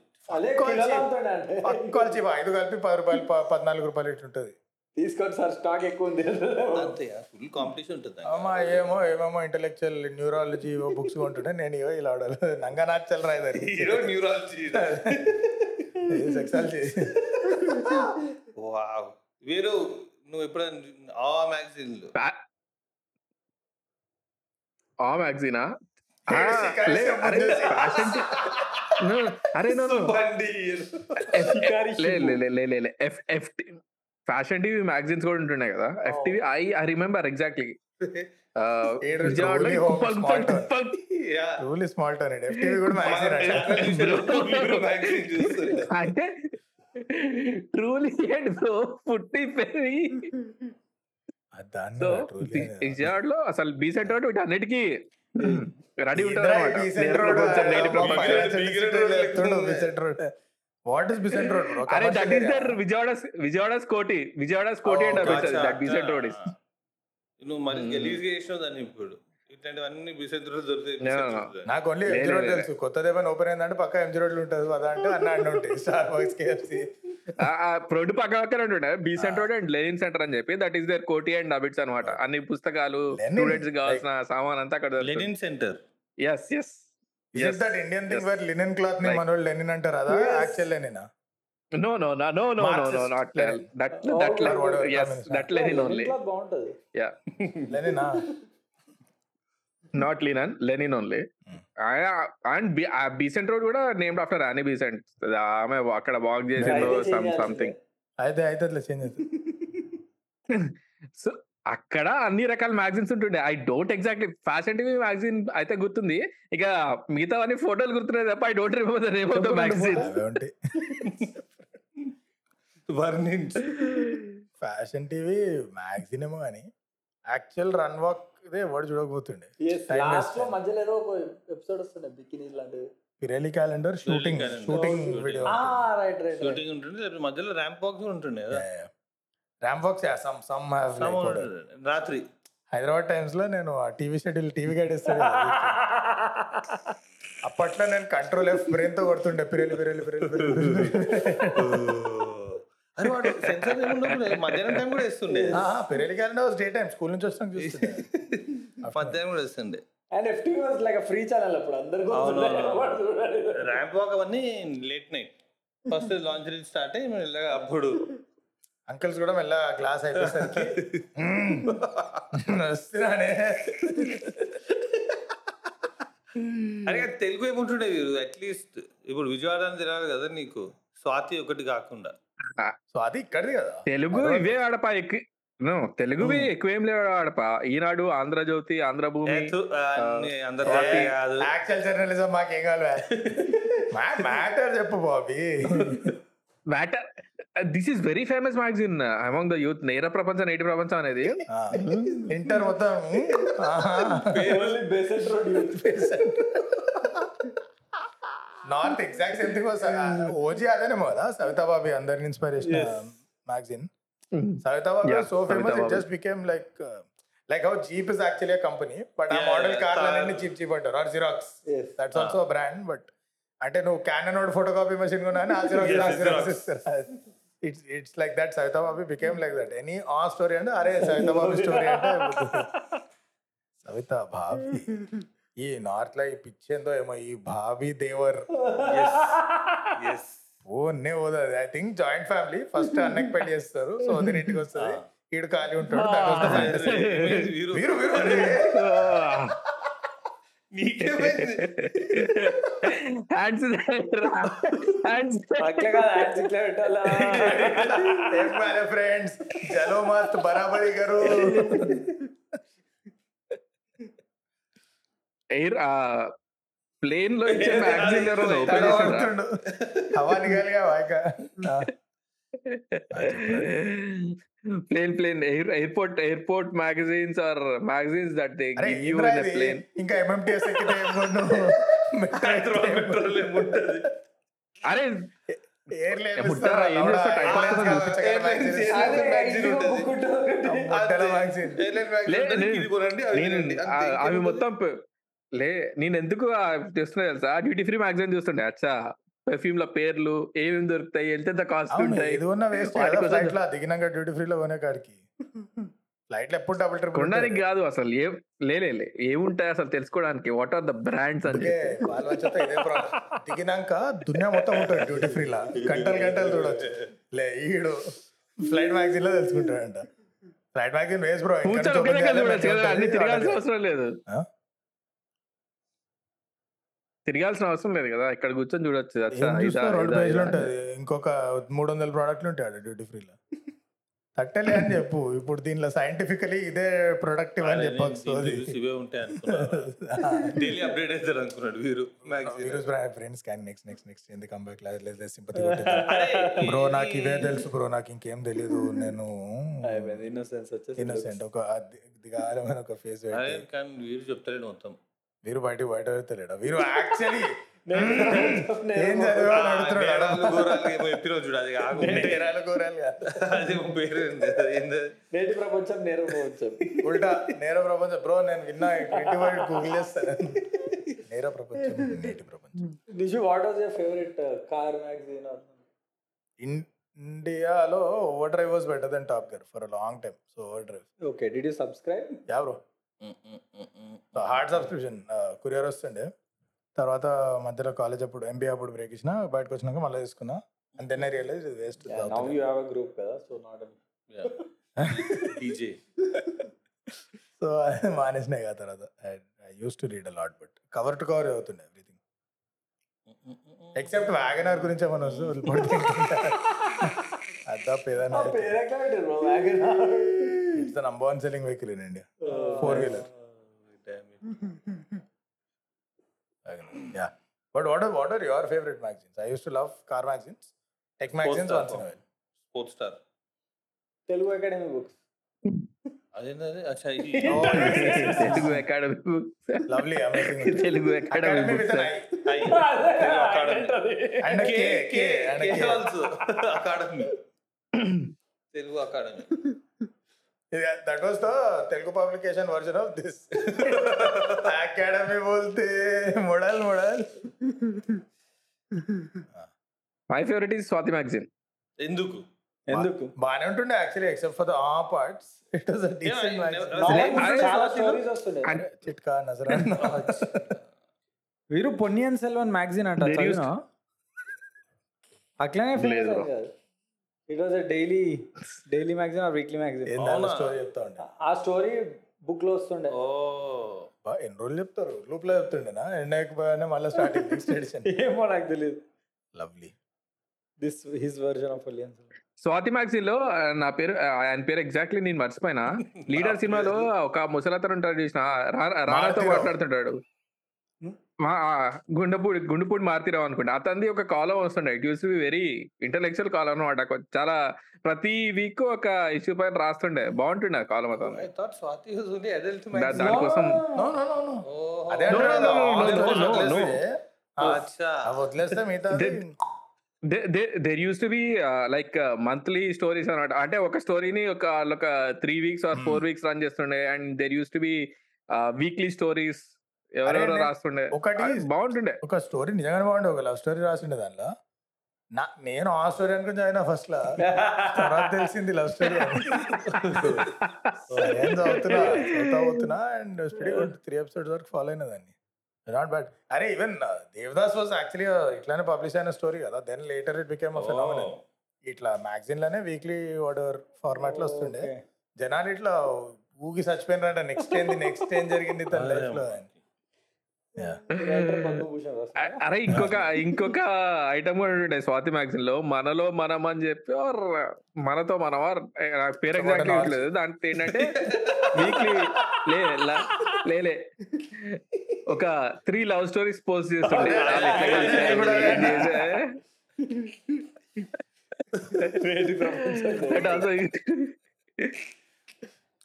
ఐదు కలిపి పది రూపాయలు పద్నాలుగు రూపాయలు ఇటు ఉంటుంది తీసుకోండి సార్ స్టాక్ ఎక్కువ ఉంది. అంతే ఫుల్ కాంపిటీషన్ ఉంటుంది అమ్మా ఏమో ఏమేమో ఇంటలెక్చువల్ న్యూరాలజీ బుక్స్ కొంటుంటే నేను ఇవో ఇలా ఆడాలి. నంగా నాచల్ రాయదారి hero neurology sexology wow. Veeru నువ్వు ఎప్పుడైనా ఆ మ్యాగజైన్? ఆ మ్యాగజైనా అరే నో నో బండి లే లే లే లే లే లే. F F fashion TV magazines కూడా ఉంటున్నాయి కదా. F TV I I remember exactly అంటే ట్రూలీ అండ్. బ్రో పుట్టి పెరిగి truly విజయవాడలో అసలు బీసెంట్ రోడ్ వీటి అన్నిటికీ రెడీ ఉంటుంది What is Bicent Road, bro? అరే that is there. Vijayawada Vijayawada Koti Vijayawada Koti and that Besant Road is నువ్వు మరి గలీజ్ చేసినావు దాన్ని ఇప్పుడు ఇట్లాంటివన్నీ దొరుకుతాయి no, no. బిసెంతులు. నాకు ఓన్లీ ఎంజీ రోడ్ లే. తెలుసు కొత్త దేవన్ ఓపెన్ అయిందంటే పక్క ఎంజీ రోడ్లు ఉంటుంది కదా అంటే అన్న అన్న ఉంటాయి స్టార్ బాక్స్ కేఎఫ్సి పక్క Besant Road and Lenin Centre అని చెప్పి that is there Koti and Abids అనమాట అన్ని పుస్తకాలు Lenin, స్టూడెంట్స్ కావాల్సిన సామాన్ అంతా అక్కడ. Lenin Centre yes yes is that Indian thing where linen క్లాత్ని Right. మనోళ్ళు లెనిన్ అంటారు? అదా? Yes. Actual లెనినా no no no no no no not Lenin. That that yes. That Lenin only బాగుంటది. Yeah లెనినా not linen Lenin only and Besant Road కూడా named after రాణి Besant ఆమె అక్కడ walk చేసిందో. సంథింగ్ అయితే అయితే అట్లా చేంజ్ అవుతుంది సో అక్కడ అన్ని రకాల మ్యాగజైన్స్ ఉంటుండే. I don't exactly fashion TV magazine అయితే గుర్తుంది. ఇక మిగతా అన్ని ఫోటోలు గుర్తున్నాయి తప్ప I don't remember the name of the magazine. వర్ణించు. Fashion TV magazine ఏమో కానీ యాక్చువల్ రన్ వాక్ ఇదే వర్డ్ చూడకపోతుండే. లాస్ట్లో. మధ్యలో ఏదో ఒక ఎపిసోడ్ వస్తుండే బికినీ లాంటివి Pirelli calendar shooting calendar. Shooting video ఆ రైట్ రైట్ షూటింగ్ లేకపోతే మధ్యలో ర్యాంప్ వాక్ ఉంటుండే వాక్స్ సమ్ సమ్. రాత్రి. హైదరాబాద్ టైమ్స్లో నేను ఆ టీవీ షెడ్యూల్ టీవీ గైడ్ ఇస్తాడు కదా, అప్పట్లో నేను కంట్రోల్ ఎఫ్ బ్రెయిన్తో కొడుతుండే. పిరేలి పిరేలి పిరేలి అరే వాడు సెన్సర్ మధ్యాహ్నం టైం కూడా వేస్తుండే. Pirelli calendar day time school నుంచి వచ్చినాక చూస్తుండే. మధ్యాహ్నం కూడా వేస్తుండే. And FT was like free channel అప్పుడు. అందరు. ర్యాంప్ వాక్ అవన్నీ late night first launch start అయ్యి అప్పుడు. అంకుల్స్ కూడా మెల్ల క్లాస్ అయిపోయేసరికి "మ్మ్, వస్తున్నానే. అరే తెలుగు ఏముంటుండే వీరు? అట్లీస్ట్ ఇప్పుడు విజయవాడ అని తెలియాలి కదా నీకు? స్వాతి ఒకటి కాకుండా. సో అది ఇక్కడిది కదా? తెలుగు ఇవే ఆడపా ఎక్కువ no, తెలుగువి ఎక్కువ ఏం లేవు ఆడపా. ఈనాడు ఆంధ్రజ్యోతి ఆంధ్రభూమి జర్నలిజం మాకేం కావాలి? మ్యాటర్ చెప్పు Bobby. Matter this is very famous magazine among the youth Nera Prapancham Neti Prapancham అనేది. ఇంటర్ మొత్తం road youth north exact same thing OG అదేనేమో కదా సవితా బాబీ అందరిని inspiration magazine Savita Bhabhi Yeah, so famous it. Just became like like how Jeep is actually company but ఆ model car. అన్ని cheap cheap అంటారు or xerox Yes. That's also brand but అంటే నువ్వు Canon photo copy machine కొన్నా ఆ xerox. ఇస్తారు. It's it's like that Savita Bhabhi became like that any ఆ story అంటే అరే సవితా బాబీ స్టోరీ అంటే సవితా భావి ఈ నార్త్లో ఈ పిచ్చేందో ఏమో ఈ భావి దేవర్ ఎస్ ఓనే పోతుంది I think joint family first అన్నకి పెళ్ళి చేస్తారు. సో వదిన ఇంటికి వస్తుంది. ఈడు ఖాళీ ఉంటాడు the fantasy. వీరు వీరు వీరు అరే. నీకేమైంది? హ్యాండ్స్ హ్యాండ్స్ ఎయిర్ ప్లేన్లో ఇచ్చే మ్యాగజైన్ ఓపెన్ చేసాడా తడబడుతుండు హవా నిగాలిగా వాయిక. Plane plane air airport airport magazines or magazines that they అరే గివ్ యూ ఇన్ ఇది? ప్లేన్ ఇంకా ఎంఎంటీఎస్ ఎక్కితే ఏం కొను హైదరాబాద్ మెట్రోలో ఏముంటది అరే ఎయిర్ లైన్ ముట్టారా? ఏం చేస్తావు? టైం పాస్ కోసం అదే, magazine ఇంకో ఉంటుంది. book ఉంటుంది. బట్టల magazine. Airline magazine లే, ఇది కొనండి, అవి? మొత్తం లే నేను ఎందుకు ఆ చూస్తున్నా తెలుసా డ్యూటీ ఫ్రీ మ్యాగజైన్ చూస్తుండే అచ్చా పెర్ఫ్యూమ్ ల పేర్లు ఏమేమి దొరుకుతాయి? ఎంత కాస్ట్ ఉంటాయి? దిగినాక డ్యూటీ ఫ్రీ లో కాడికి. ఫ్లైట్ ఎప్పుడు డబుల్ ట్రిప్ కొనడానికి కాదు అసలు ఏ లే లే ఏముంటాయి అసలు తెలుసుకోవడానికి? What are the brands problem దిగినాక దునియా మొత్తం ఉంటుంది డ్యూటీ ఫ్రీ లా. గంటలు గంటలు చూడొచ్చు. లే ఈడు ఫ్లైట్ మ్యాగజైన్లో తెలుసుకుంటాడంట. ఫ్లైట్ మ్యాగజైన్ వేస్ట్ బ్రో అన్ని తిరగాల్సిన అవసరం లేదు. తిరగాల్సిన అవసరం లేదు కదా. ఇక్కడ కూర్చొని చూడొచ్చు. ఇంకొక మూడు వందల ప్రోడక్ట్లు ఉంటాయి డ్యూటీ ఫ్రీలో తట్టలే అని చెప్పు. ఇప్పుడు దీనిలో సైంటిఫికలీ ఇదే ప్రొడక్టివ్ అని చూసి ఇవే ఉంటాయి డైలీ అప్డేట్ అవుతారు అనుకున్నాడు వీరు. ఫ్రెండ్స్ కానీ నెక్స్ట్ నెక్స్ట్ నెక్స్ట్ ఎందుకు కంబ్యాక్ లేదు సింపతి బ్రో నాకు ఇవే తెలుసు బ్రో నాకు ఇంకేం తెలియదు నేను ఇన్నోసెన్స్ వచ్చేసి ఇన్నోసెంట్ ఒక దిగాలమైన ఒక ఫేస్ కానీ వీరు చెప్తారేంటి మొత్తం. వీరు బయట బయట పెడతలేడా వీరు యాక్చువల్లీ నేను ఏం చదివా అని అడుగుతున్నాడు? నేరాలు, ఘోరాలు ఏమో చెప్పిన చూడు అది కాకుండా నేరాలు కూరలు కాదు. అది పేరు ఏంది? ఏంది? నేటి ప్రపంచం నేరం ప్రపంచం. ఉల్టా నేర ప్రపంచం. బ్రో నేను విన్నా ఇంటి వాడి గూగుల్ చేస్తాను. నేర ప్రపంచం నేటి ప్రపంచం. Nishu what was your favourite car magazine in ఇండియాలో Overdrive was better than Top Gear for long time so Overdrive okay did you subscribe ya bro hard subscription courier వస్తుండే. తర్వాత మధ్యలో కాలేజ్ అప్పుడు ఎంబీఏ అప్పుడు బ్రేక్ ఇచ్చిన బయటకు వచ్చినాక మళ్ళీ తీసుకున్నా. And then I realize waste now you have a group కదా సో నాట్ డీజే సో అది మానేసినాయి కదా తర్వాత. I use to read a lot but cover to cover అవుతుండే ఎవ్రీథింగ్ ఎక్సెప్ట్ వ్యాగనర్ గురించి ఏమైనా వస్తే వదిలిపోతే అద్దా పేదన్నా it's the number one selling vehicle in India four wheeler ya but what are what are your favourite magazines I use to love car magazines tech magazines once in Sportstar Telugu Academy books Telugu Academy lovely amazing Telugu Academy with I, Telugu Academy and K K and K also Academy Telugu Academy that was the Telugu publication version of this Academy బోల్తే model model my favourite is Swathi magazine ఎందుకు? ఎందుకు? బాగానే ఉంటుండే actually except for the uh parts it was a decent magazine చిట్కా నజరాన్ వీరు Ponniyin Selvan magazine అంట There used- చదివినా? అట్లనే లేదు bro. It was daily daily magazine or weekly magazine? Story చెప్తా ఉండే ఆ స్టోరీ బుక్లో వస్తుండే. ఓ. ఎన్ని రోజులు చెప్తారు? లూప్లో చెప్తుండేనా? ఎండ్ అయిపోయానే మళ్ళీ స్టార్టింగ్ నెక్స్ట్ ఎడిషన్ ఏమో నాకు తెలియదు lovely this his version of Selvan Swathi మ్యాగజైన్లో నా పేరు ఆ, ఆయన పేరు ఎగ్జాక్ట్లీ నేను మర్చిపోయినా. లీడర్ సినిమాలో ఒక ముసలతను ఉంటాడు చూసిన రా- రానాతో మారుతిరావు. మాట్లాడుతుంటాడు. ఆ, ఆ, గుండెపూడి గుండెపూడి మారుతిరావు అనుకుంటా. అతనిది ఒక కాలం వస్తుండే. It use be very intellectual column అనమాట చాలా ప్రతి వీక్ ఒక ఇష్యూ పైన రాస్తుండే. బాగుంటుండే ఆ కాలం అతను. దానికోసం there use to be like monthly stories అనమాట అంటే ఒక స్టోరీని ఒక వాళ్ళు ఒక three weeks or four weeks run చేస్తుండే. And there use to be weekly stories ఎవరెవరో రాస్తుండే. ఒకటి- బాగుంటుండే. ఒక స్టోరీ నిజంగానే బాగుండే. ఒక లవ్ స్టోరీ రాసిండే దానిలో. నా నేను ఆ స్టోరీ అనుకుని చదివిన ఫస్ట్ లా? తర్వాత తెలిసింది లవ్ స్టోరీ ఏం చదువుతున్నా అండ్ స్టడీ త్రీ ఎపిసోడ్స్ వరకు ఫాలో అయిన దాన్ని. నాట్ బ్యాడ్ అరే ఈవెన్ దేవదాస్ వాజ్ యాక్చువల్లీ ఇట్లానే పబ్లిష్ అయిన స్టోరీ కదా. Then later it became a phenomenal ఇట్లా మ్యాగజైన్లోనే వీక్లీ వాటర్ ఫార్మాట్లో వస్తుండే. జనాలు ఇట్లా ఊగి చచ్చిపోయినారంట. నెక్స్ట్ ఏంది నెక్స్ట్ ఏం జరిగింది తన లైఫ్లో అని Yeah. పద్మభూషణ్ రాస్తాడు. అ- అరే ఇంకొక ఇంకొక ఐటమ్ కూడా ఉండే స్వాతి మ్యాగజైన్లో మనలో మనం అని చెప్పి మనతో మనం పేరు ఎగ్జాక్ట్ లేదు దాంట్లో ఏంటంటే వీక్లీ లే లా- లేలే ఒక త్రీ లవ్ స్టోరీస్ పోస్ట్ చేస్తుండే. అదే,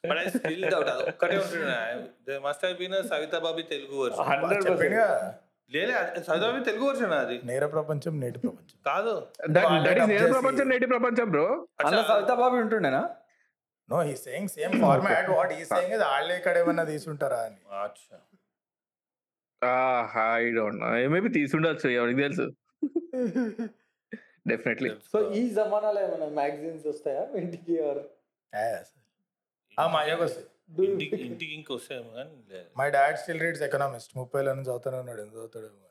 బట్ ఐ స్టిల్ డౌట్ అది ఒక్కటే ఉంటుండే they must have been Savita Bhabhi Telugu version లేలే అది- సవితా బాబి తెలుగు వర్షన్ అది. నేర ప్రపంచం నేటి ప్రపంచం. కాదు. చేసి- ప్రపంచం నేటి ప్రపంచం bro Savita Babu ఉంటుండేనా? No he saying same format what he saying ఇది వాళ్ళే ఇక్కడ ఏమన్నా తీసుంటారా అని. అచ్చా. ఐ డోంట్ నో మేబీ తీసుండొచ్చు ఎవరికి తెలుసు. డెఫినెట్లీ సో ఈ జమానాలో ఏమైనా మ్యాగజైన్స్ వస్తాయా? ఇంటికి or Yes. ఆ మా అయ్యకు వస్తాయి ఇంటికి ఇంకొస్తాయేమో కానీ my dad still reads Economist ముప్పై నుంచి చదువుతానే ఉన్నాడు. ఎందుకు చదువుతాడేమో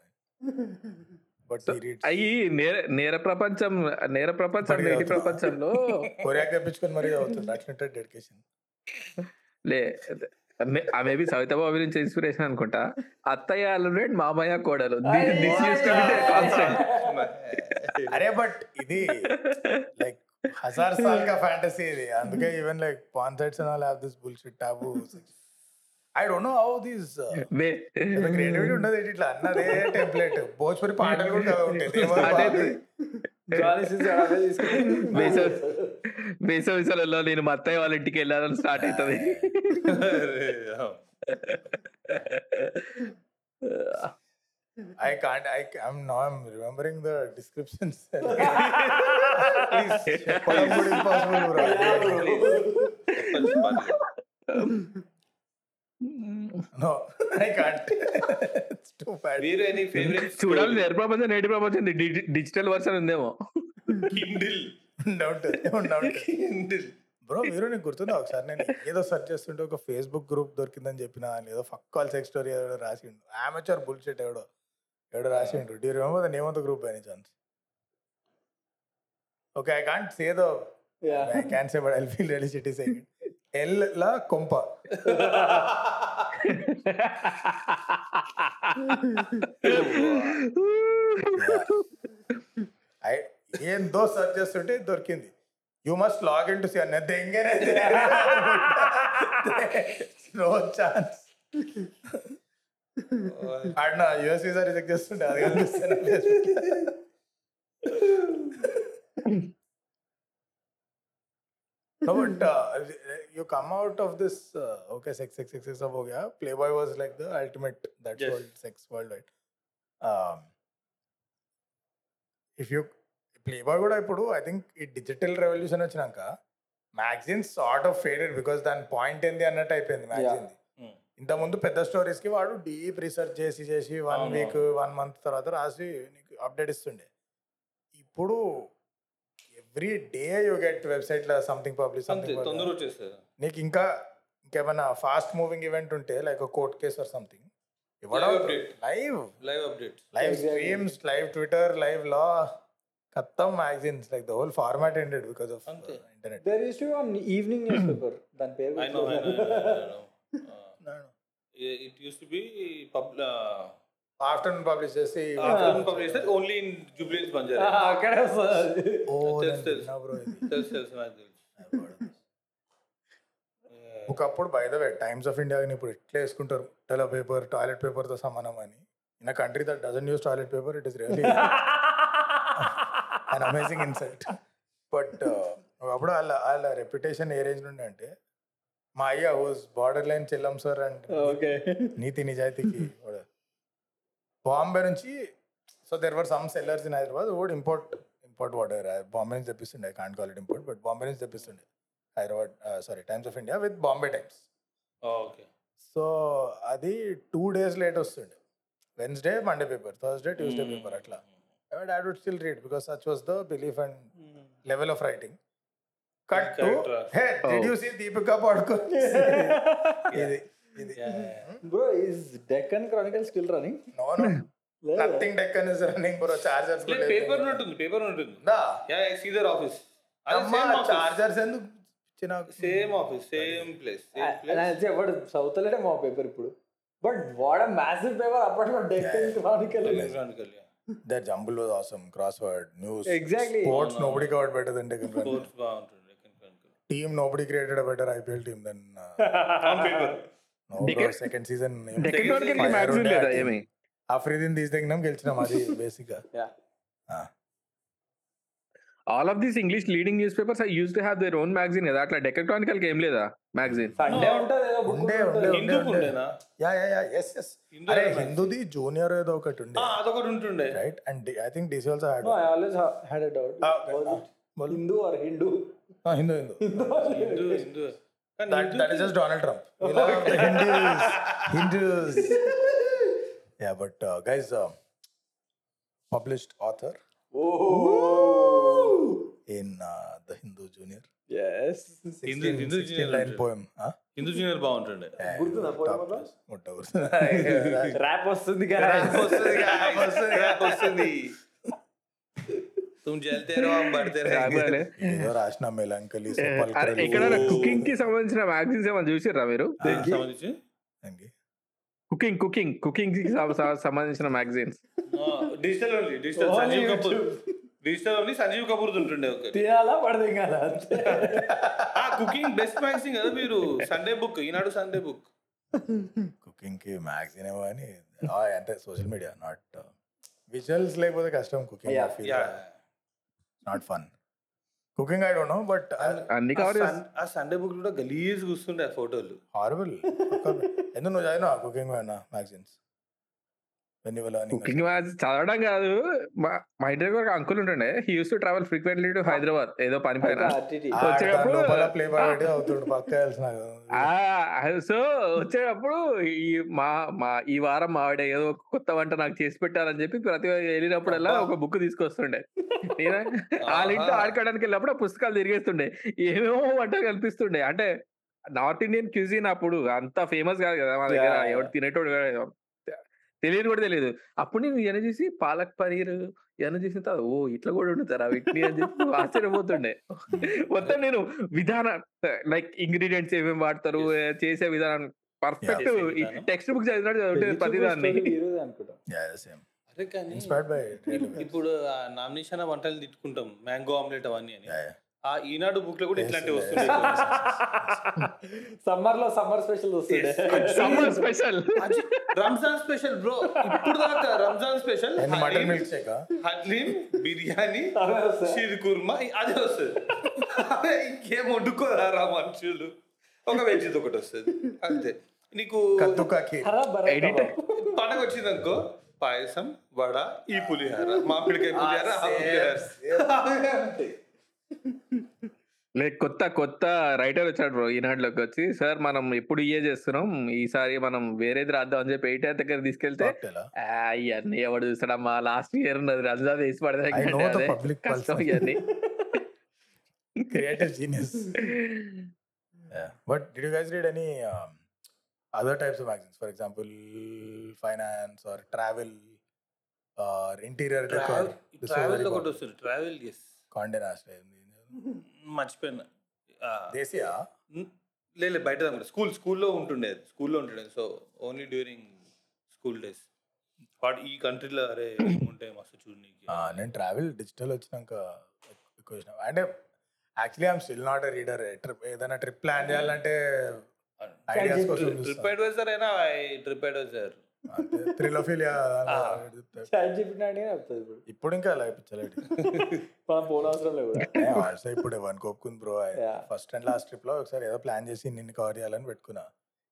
బట్ అయ్యి నేర నేర ప్రపంచం నేర ప్రపంచం నేటి. ప్రపంచంలో కొరియాకి తెప్పించుకొని మరీ చదువుతుంది అట్లా డెడికేషన్ లే మేబీ సవితాబాబు నుంచి ఇన్స్పిరేషన్ అనుకుంటా. అత్తయ్య అల్లుడు మామయ్య కోడలు. అరే బట్ ఇది లైక్ హజార్ సాల్ కా ఫ్యాంటసీ ఇది. అందుకే even like porn sites and all have this bullshit taboo I don't know how this creativity ఉండదు ఇట్లా? అన్నదే టెంప్లెట్ భోజ్పురి పాటలు కూడా ఉంటాయి వేసవి వేసవి సెలవుల్లో నేను మా అత్తయ్య వాళ్ళ ఇంటికి వెళ్ళాలని స్టార్ట్ అవుతుంది I can't. I. I'm now. I'm remembering the descriptions. Please, Kolambu is possible, bro. No, I can't. it's too bad. మీరు ఎనీ ఫేవరెట్ చూడాలి నేర ప్రపంచం నేటి ప్రపంచం డిజిటల్ వర్షన్ ఉందేమో కిండిల్. కిండిల్ బ్రో మీరు నీకు గుర్తుందా ఒకసారి నేను ఏదో సెర్చ్ చేస్తుంటే ఒక ఫేస్బుక్ గ్రూప్ దొరికిందని చెప్పిన ఏదో ఫక్ కాల్ సెక్స్ స్టోరీ ఏదో రాసిండు అమెచర్ బుల్షిట్ ఎవడో ఎవడో రాసిండు. Do remember the name of the group any chance okay I can't say the. I can say but I feel really city second L లా కొంప I ఏందో search చేస్తుంటే దొరికింది. You must log in to see అన్న దెంగనే no chance ఆడిన US visa reject చేస్తుంటే అది కనిపిస్తుంది No, but uh, you come out of this. Uh, okay, sex, sex, sex, sex, सब हो गया. Playboy was like the ultimate. That's Yes. world sex worldwide. Um, if you Playboy కూడా ఇప్పుడు I think ఈ digital revolution వచ్చినాక magazines sort of faded because దాని point ఏంది అన్నట్టు అయిపోయింది మ్యాగజైన్ Hmm. ఇంత ముందు పెద్ద స్టోరీస్కి వాడు డీప్ రీసెర్చ్ చేసి చేసి వన్. వీక్ వన్ మంత్ తర్వాత రాసి నీకు అప్డేట్ ఇస్తుండే ఇప్పుడు ఎవ్రీ డే యూ గెట్ వెబ్సైట్లో సంథింగ్ పబ్లిష్ సంథింగ్ నీకు ఇంకా ఇంకేమైనా ఫాస్ట్ మూవింగ్ ఈవెంట్ ఉంటే like court case or something update. Live live update live. Streams live Twitter live లా ఖతం magazines like the whole format ended because of అంతే. Internet There used to be one evening newspaper. దాని పేరు it use to be afternoon publish చేసి publish only in Jubilees Banjara Ah, అక్కడే ఓ తెలుసు, తెలుసు. తెలుసు తెలుసు నాకు తెలుసు ఒకప్పుడు by the way Times of India ఇప్పుడు ఇట్లా వేసుకుంటారు. టెలో పేపర్ టాయిలెట్ పేపర్తో సమానం అని. In country that doesn't use toilet paper it is really an amazing insult but ఒకప్పుడు వాళ్ళ వాళ్ళ రెప్యుటేషన్ ఏ రేంజ్ నుండి అంటే మా అయ్య హోస్ border line చెల్లం sir and okay. నీతి నిజాయితీకి. బాంబే నుంచి so there were some sellers in Hyderabad who'd import import water Bombay నుంచి తెప్పిస్తుండే can't call it import but Bombay నుంచి తెప్పిస్తుండే. Hyderabad sorry Times of India with Bombay Times okay so అది two days late వస్తుండే. Wednesday Monday paper Thursday Tuesday paper అట్లా. Dad would still read because such was the belief and level of writing cut to Correct, right. Hey did you see Deepika Padukone ఇది ఇది. Bro is Deccan Chronicle still running no no nothing Deccan is running bro Chargers paper ఉంటుంది paper ఉంటుంది. దా యా సీదర్ office అమ్మా chargers ఎందుకు same office same place ఎవడు చదువుతలేడే మా పేపర్ ఇప్పుడు. బట్ వాడ మ్యాసివ్ పేపర్ అప్పట్లో Deccan Chronicle that jumble was awesome crossword news Exactly. Sports nobody covered better than Deccan sports బాగుంటుంది. Team nobody created better IPL team then second season magazine లేదా ఏమి? అఫ్రీదిన్ గెలిచినాం అది బేసిక్గా. All of these English leading newspapers I use to have their own magazine కదా? అట్లా కి ఏం లేదా? మ్యాగజైన్ సండే ఉంటది ఏదో ఉండే. ఉండే హిందూ ఉండే ఉండేనా? Ya ya ya yes yes Hindu అరే magazine. హిందూది జూనియర్ ఏదో ఒకటి ఉండే. ఆ, అదొకటి ఉంటుండే. Right and I think DC also had No, I always ha- had a doubt. Ah, Was ah, it. Hindu or Hindu? Hindu Hindu Hindu Hindu కానీ that, Hindu that is just Donald Trump. We love the Hindus. Hindus. Yeah, but uh, guys, uh, published author Oh. in uh, the Hindu Junior. Yes. Hindu Hindu 16 junior line poem. Huh? Hindu junior బాగుంటుండే గుర్తుందా వస్తుంది వస్తుంది వస్తుంది ఏదో రాసిన మెలంకలి ఇక్కడ కుకింగ్కి సంబంధించిన magazines ఏమైనా చూసిర్రా మీరు సంబంధించి కుకింగ్ కుకింగ్ కుకింగ్కి సం- సం- సంబంధించిన magazines digital only digital Only Sanjeev Kapoor YouTube. Digital only Sanjeev Kapoor ఉంటుండే ఒకటి. తినాలా పడదు కదా ఆ కుకింగ్ బెస్ట్ మ్యాగజైన్ కదా మీరు? Sunday book Eenadu Sunday book కుకింగ్కి magazine ఏమో అని ఆ, అంటే సోషల్ మీడియా నాట్ విజువల్స్ లేకపోతే కష్టం cooking. Ya not fun cooking I don't know but అన్ని ఆ సండే బుక్ కూడా గలీజ్ కూస్తుండే ఆ ఫోటోలు. హారబుల్ ఎందుకు నువ్వు చదివినా కుకింగ్ మ్యాగజైన్స్ కుకింగ్ చదవడం కాదు. మా మా ఇంటి దగ్గర ఒక అంకుల్ ఉంటుండే. He use to travel frequently to Hyderabad ఏదో పని పైన. సో వచ్చేటప్పుడు ఈ మా మా ఈ వారం మావిడ ఏదో ఒక కొత్త వంట నాకు చేసి పెట్టారని చెప్పి ప్రతి వెళ్ళినప్పుడల్లా ఒక బుక్ తీసుకొస్తుండే. నేను? వాళ్ళ ఇంట్లో. ఆడుకోవడానికి వెళ్ళినప్పుడు ఆ పుస్తకాలు తిరిగేస్తుండే. ఏమేమో వంట కల్పిస్తుండే. అంటే నార్త్ ఇండియన్ క్యూజిన్ అప్పుడు అంత ఫేమస్ కాదు కదా మా దగ్గర. ఎవరు తినేటోడు కాదు. తెలియదు కూడా తెలియదు. అప్పుడు నేను ఇవన్నీ చూసి పాలక్ పనీర్ ఇవన్నీ చూసిన తర్వాత ఓ ఇట్లా కూడా వండుతారా వీటిని? అని చెప్పి ఆశ్చర్యపోతుండే. మొత్తం నేను విధానం లైక్ ఇంగ్రీడియంట్స్ ఏమేమి వాడతారు చేసే విధానం పర్ఫెక్ట్. టెక్స్ట్ బుక్ చదివినట్టు చదివితే ప్రతి దాన్ని అనుకుంటా. యా సేమ్ అరే కానీ ఇన్స్పైర్డ్ బై ఇప్పుడు నామినేషన్ వంటలు తిట్టుకుంటాం. మ్యాంగో ఆమ్లెట్ అవన్నీ అని. ఆ ఈనాడు బుక్లో కూడా ఇట్లాంటివి Yes, వస్తున్నాయి సమ్మర్లో సమ్మర్ స్పెషల్ వస్తుండే. Summer special Ramzan special bro ఇప్పుడు దాకా Ramzan special mutton milkshake haleem biryani. Sheer kurma అదే వస్తుంది. ఇంకేం వండుకోరారా మనుషులు? ఒక వెజ్ ఒకటి వస్తుంది. అంతే. నీకు. పండగ వచ్చింది అనుకో పాయసం వడ ఈ పులిహార మామిడికాయ పులిహార లేదు కొత్త కొత్త రైటర్ వచ్చాడు బ్రో ఈనాడులోకి వచ్చి. సార్ మనం ఇప్పుడు ఇయే చేస్తున్నాం. ఈసారి మనం వేరేది రాద్దాం అని చెప్పి ఎయిటర్ దగ్గర తీసుకెళ్తే అవన్నీ ఎవడు చూస్తాడమ్మా లాస్ట్ ఇయర్ ఉన్నది రంజా తీసి పడితే genius but did you guys read other types of for example finance or travel or interior travel travel మర్చిపోయినా. దేశీయా? లేదు బయట స్కూల్ స్కూల్లో ఉంటుండే. అది స్కూల్లో ఉంటుండే. So only during school days వాడు ఈ కంట్రీలో అరే ఉంటాయి మస్తు చూడనీకి. నేను ట్రావెల్ డిజిటల్ వచ్చినాక ఎక్కువ అంటే actually I'm still not a reader trip ఏదైనా ట్రిప్ ప్లాన్ చేయాలంటే ఐడియాస్ కోసం ట్రిప్ అడ్వైజర్ అయినా ట్రిప్ అడ్వైజర్. త్రిలోఫిలియా ఇప్పుడు. ఇప్పుడు ఇంకా అలా పిచ్చలేటి మనం పోన అవసరం లేదు ఇప్పుడు వన్ కోపుకుంది బ్రో. ఫస్ట్ అండ్ లాస్ట్ ట్రిప్లో ఒకసారి ఏదో ప్లాన్ చేసి నిన్ను కవర్ చేయాలని పెట్టుకున్నా.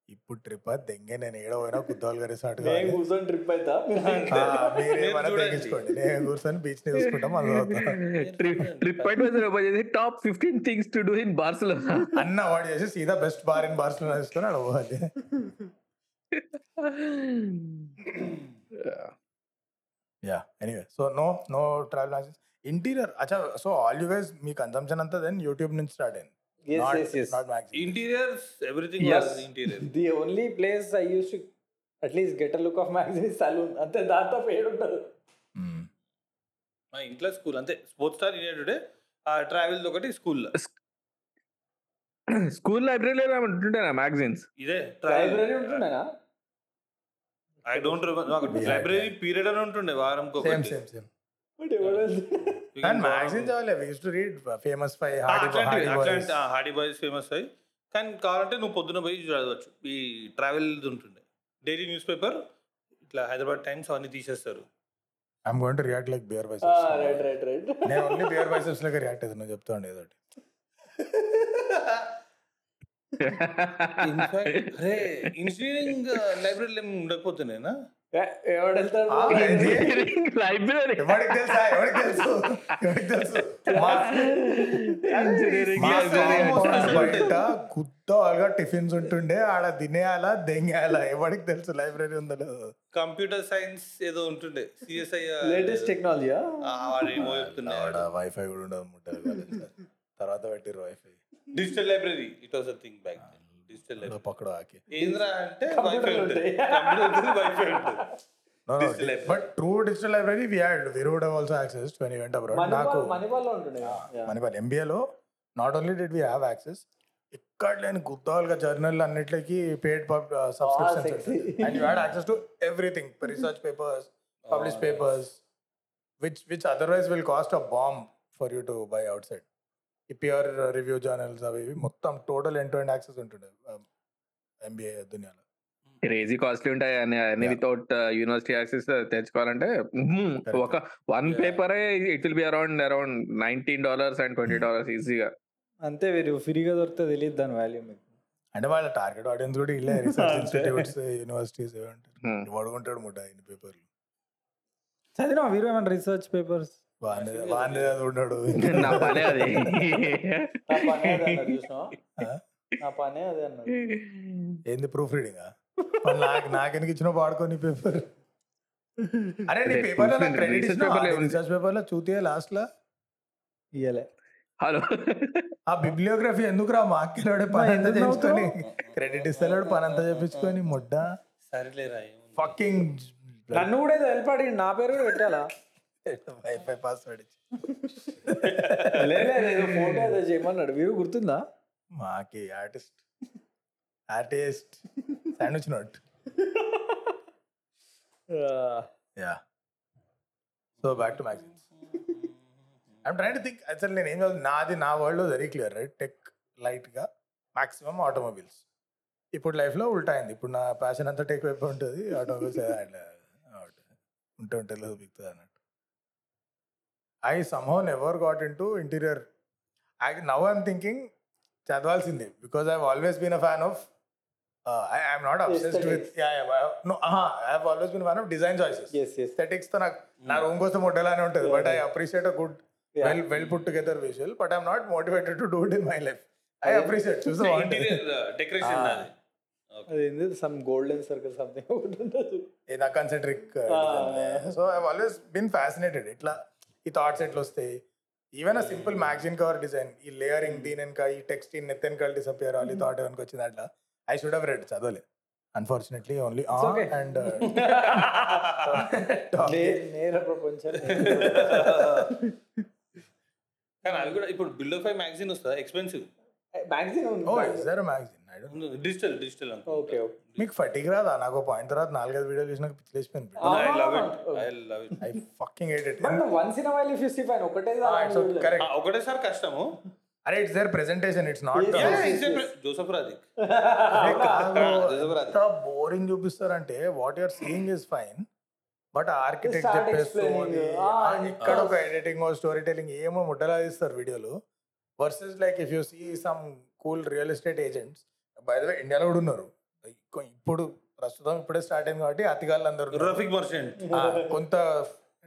ఇప్పుడు ట్రిప్ దెంగే నేను ఏడో పోయినా కుద్దోలు గరేసాటు నేను కూర్చొని ట్రిప్ అవుతా. తెగించుకోండి నేను కూర్చొని బీచ్ని చూసుకుంటాం ట్రిప్ చేసి top fifteen things to do in Barcelona? అన్న అవార్డ్ చేసి సీదా బెస్ట్ బార్ ఇన్ బార్సిలోనా తీసుకొని అక్కడ ya anyway so no no travel matches interior అచ్చా సో ఆల్ యూ గైస్ మీ కన్సంప్షన్ అంతా దెన్ యూట్యూబ్ నుంచి స్టార్ట్ అయింది. Yes, Not- yes, yes. not magazine. Interiors everything Yes. Interior the only place I use to at least get a look of magazine saloon అంతే దాంతో పేరు ఉంటుంది Hmm. మా ఇంట్లో స్కూల్ అంతే. స్పోర్ట్స్ స్టార్ యునైటెడ్ ఆ ట్రావెల్ ఒకటి స్కూల్లో స్కూల్ లైబ్రరీలో ఉంటుండే మ్యాగజైన్స్ ఇదే ట్రావెల్ లైబ్రరీ ఉంటుండేనా? ఐ డోంట్ లైబ్రరీ పీరియడ్ అని ఉంటుండే వారం same same same and magazine చదవలే we use to read famous Five Hardy Hardy Boys Hardy Boys famous అయ్యి కానీ కావాలంటే నువ్వు పొద్దున పోయి చదవచ్చు. ఈ ట్రావెల్ ఉంటుండే. డైలీ న్యూస్ పేపర్ ఇట్లా హైదరాబాద్ టైమ్స్ అవన్నీ తీసేస్తారు. I'm going to react like beer right biceps right right నేను ఓన్లీ బియర్ బైసెప్స్ లాగా రియాక్ట్ అవుతుంది నువ్వు చెప్తా ఉండే ఏదో ఒకటి. అరే ఇంజనీరింగ్ లైబ్రరీలో ఏమి ఉండకపోతున్నాయినా ఎవడు వెళ్తాడు? ఏంది? లైబ్రరీ ఎవరికి తెలుసా? ఎవరికి తెలుసు? ఎవరికి తెలుసు? టిఫిన్స్ ఉంటుండే ఆడ తినేయాలా దెంగేయాలా? ఎవరికి తెలుసు లైబ్రరీ ఉందో కంప్యూటర్ సైన్స్ ఏదో ఉంటుండే సిఎస్ఐ లేటెస్ట్ ఆడ వైఫై కూడా ఉండదు. తర్వాత పెట్టిర్రు wifi digital library it was a thing back digital library పక్కడు ఆకి. ఏంద్రా అంటే వైఫై ఉంటుంది. కంప్యూటర్ వైఫై ఉంటుంది. Digital library. But true digital library we had we would also access when you went abroad నాకు మణిపాల్ ఉంటుండే ఎంబీఏలో not only did we have access ఇక్కడ లేని గుద్దాలుగా జర్నల్ అన్నిటికి paid subscriptions sexy. And you had access to everything research papers publish papers which which otherwise will cost a bomb for you to buy outside ఈ peer review journals అవి మొత్తం total end to end access ఉంటుండే MBA దునియాలో crazy costly ఉంటాయి అన్ని అన్ని. Without university access తెచ్చుకోవాలంటే Correct. ఒక one. పేపరే it will be around around nineteen dollars and twenty dollars ఈజీగా అంతే వీరు ఫ్రీగా దొరికితే తెలియదు దాని వాల్యూ మీకు అంటే వాళ్ళ టార్గెట్ ఆడియన్స్ కూడా ఇల్లే రీసెర్చ్. ఇన్స్టిట్యూట్స్ యూనివర్సిటీస్ ఏమంటారు Hmm. వాడుకుంటాడు ముట్ట ఇన్ని పేపర్లు చదివినా వీరు ఏమైనా రీసెర్చ్ పేపర్స్ వాంది అది ఉన్నాడు. నా పనే అది. నా పనే అదే అన్నాడు ఏంది ప్రూఫ్ రీడింగ్ నాకు నాకెందుకు ఇచ్చిన వాడుకోని పేపర్ అరే నీ పేపర్లో క్రెడిట్? రీసెర్చ్ పేపర్లో చూతే లాస్ట్లో ఇయ్యలే. హలో. ఆ బిబ్లియోగ్రఫీ ఎందుకు రా? మా అక్కలోడే పని అంతా ఎందుకు చేయించుకొని? క్రెడిట్ ఇస్తలేడు పని అంతా చేయించుకొని ముడ్డ? సరేలేరా. ఫకింగ్ నన్ను కూడా హెల్ప్ అడిగి నా పేరు కూడా పెట్టాలా? వైఫై పాస్వర్డ్ ఇచ్చి. లేదు ఫోటో ఏదో చేయమన్నాడు. వీరు గుర్తుందా? మాకి artist. Artist. Sandwich note. Yeah. So back to magazines I'm trying to think అసలు నేను ఏం చదువు నాది నా world very clear right tech లైట్గా మాక్సిమం ఆటోమొబైల్స్ ఇప్పుడు లైఫ్లో ఉల్టా అయింది. ఇప్పుడు నా ప్యాషన్ అంతా టెక్ వైపు ఉంటుంది. ఆటోమొబైల్స్ ఉంటే ఉంటే లేదు బిగుతుంది అన్నట్టు. I somehow never got into interior I now I'm thinking చదవాల్సిందే because I always been a fan of I I'm not obsessed with no I always been fan of design choices yes ఎస్ ఎస్థెటిక్స్తో నాకు నా room కోసం hotel ఉంటుంది but I appreciate a good well well put together visual but I'm not motivated to do it in my life I appreciate చూసా interior decoration. నాది. అది ఏంది సమ్ గోల్డెన్ సర్కిల్ సంథింగ్ ఒకటి ఉంటుంది. ఏదా concentric so I always been fascinated ఇట్లా ఈ thoughts ఎట్లా వస్తాయి? Even a simple magazine cover design ఈ లేయరింగ్ దీని వెనక ఈ టెక్స్ట్ ఈ నెత్ వెనకాల డిసపియర్ ఈ థాట్ వెనక వచ్చింది అట్లా? I should have read చదవలే. Unfortunately only. And నే- నేర ప్రపంచం. కానీ అవి కూడా ఇప్పుడు బిల్డో ఫైవ్ మ్యాగజైన్ వస్తుందా? Expensive magazine oh is there magazine digital digital okay okay మీకు ఫటిక్ రాదా? నాకు పాయింట్ తర్వాత నాలుగైదు వీడియోలు చూసినాక పిచ్చిలేసిపోయింది I love it I love it I fucking hate it once in while if you see fine ఒకటే కరెక్ట్ ఒకటేసారి కష్టము. అరే it's there presentation it's not Joseph ఎంత boring చూపిస్తారంటే what you're seeing is fine but architect Start చెప్పే explaining. story, Ah, ఆ, ఇక్కడ ఒక editing story telling ఏమో ముట్టలా ఇస్తారు వీడియోలు versus like if you see some cool real estate agents by the way ఇండియాలో కూడా ఉన్నారు. ఇప్పుడు ప్రస్తుతం ఇప్పుడే స్టార్ట్ అయింది కాబట్టి అతిగాళ్ళు అందరూ. రఫిక్ ఆ, కొంత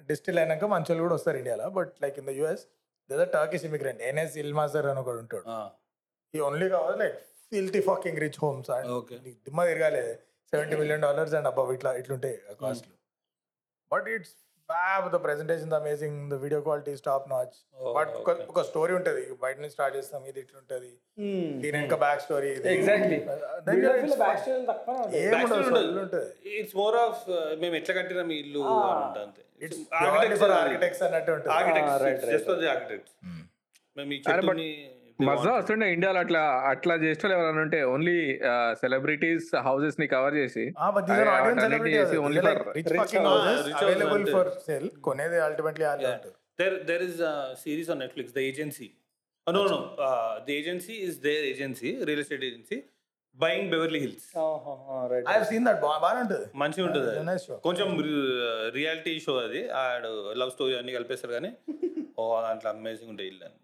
డిస్టిల్ అయినాక మంచి వాళ్ళు కూడా వస్తారు ఇండియాలో but like in the US the Turkish immigrant NS ఇల్మాజర్ అని ఒకడు ఉంటాడు. ఈ ఓన్లీ కావాలి like filthy fucking rich homes and దిమ్మ తిరగాలి. సెవెంటీ మిలియన్ డాలర్స్ అండ్ అబ్బా ఇట్లా ఇట్లుంటాయి కాస్ట్లు but it's fab the presentation amazing the video quality top notch but ఒక స్టోరీ ఉంటది బయట నుంచి స్టార్ట్ చేస్తాం ఇది ఇట్లుంటది దీని వెనక back story exactly back story ఉంటది. ఇట్స్ మోర్ ఆఫ్ మేము ఎట్లా కట్టినా మీ ఇల్లు అంట అంతే. ఇట్స్ ఆర్కిటెక్ట్స్ అన్నట్టు ఉంటుంది. Ah, right, architects just architects మేము ఈ చెట్టుని మజా వస్తుండే ఇండియాలో అట్లా అట్లా చేస్తారు ఎవరైనా ఉంటే ఓన్లీ సెలబ్రిటీస్ హౌసెస్ని కవర్ చేసి కొనేది ultimately Netflix agency agency is agency real estate agency buying hills మంచిగా ఉంటుంది. కొంచెం రియాలిటీ షో అది. ఆడు లవ్ స్టోరీ అన్ని కలిపేస్తారు కానీ ఓ దాంట్లో అమేజింగ్ ఉంటాయి ఇల్లు అని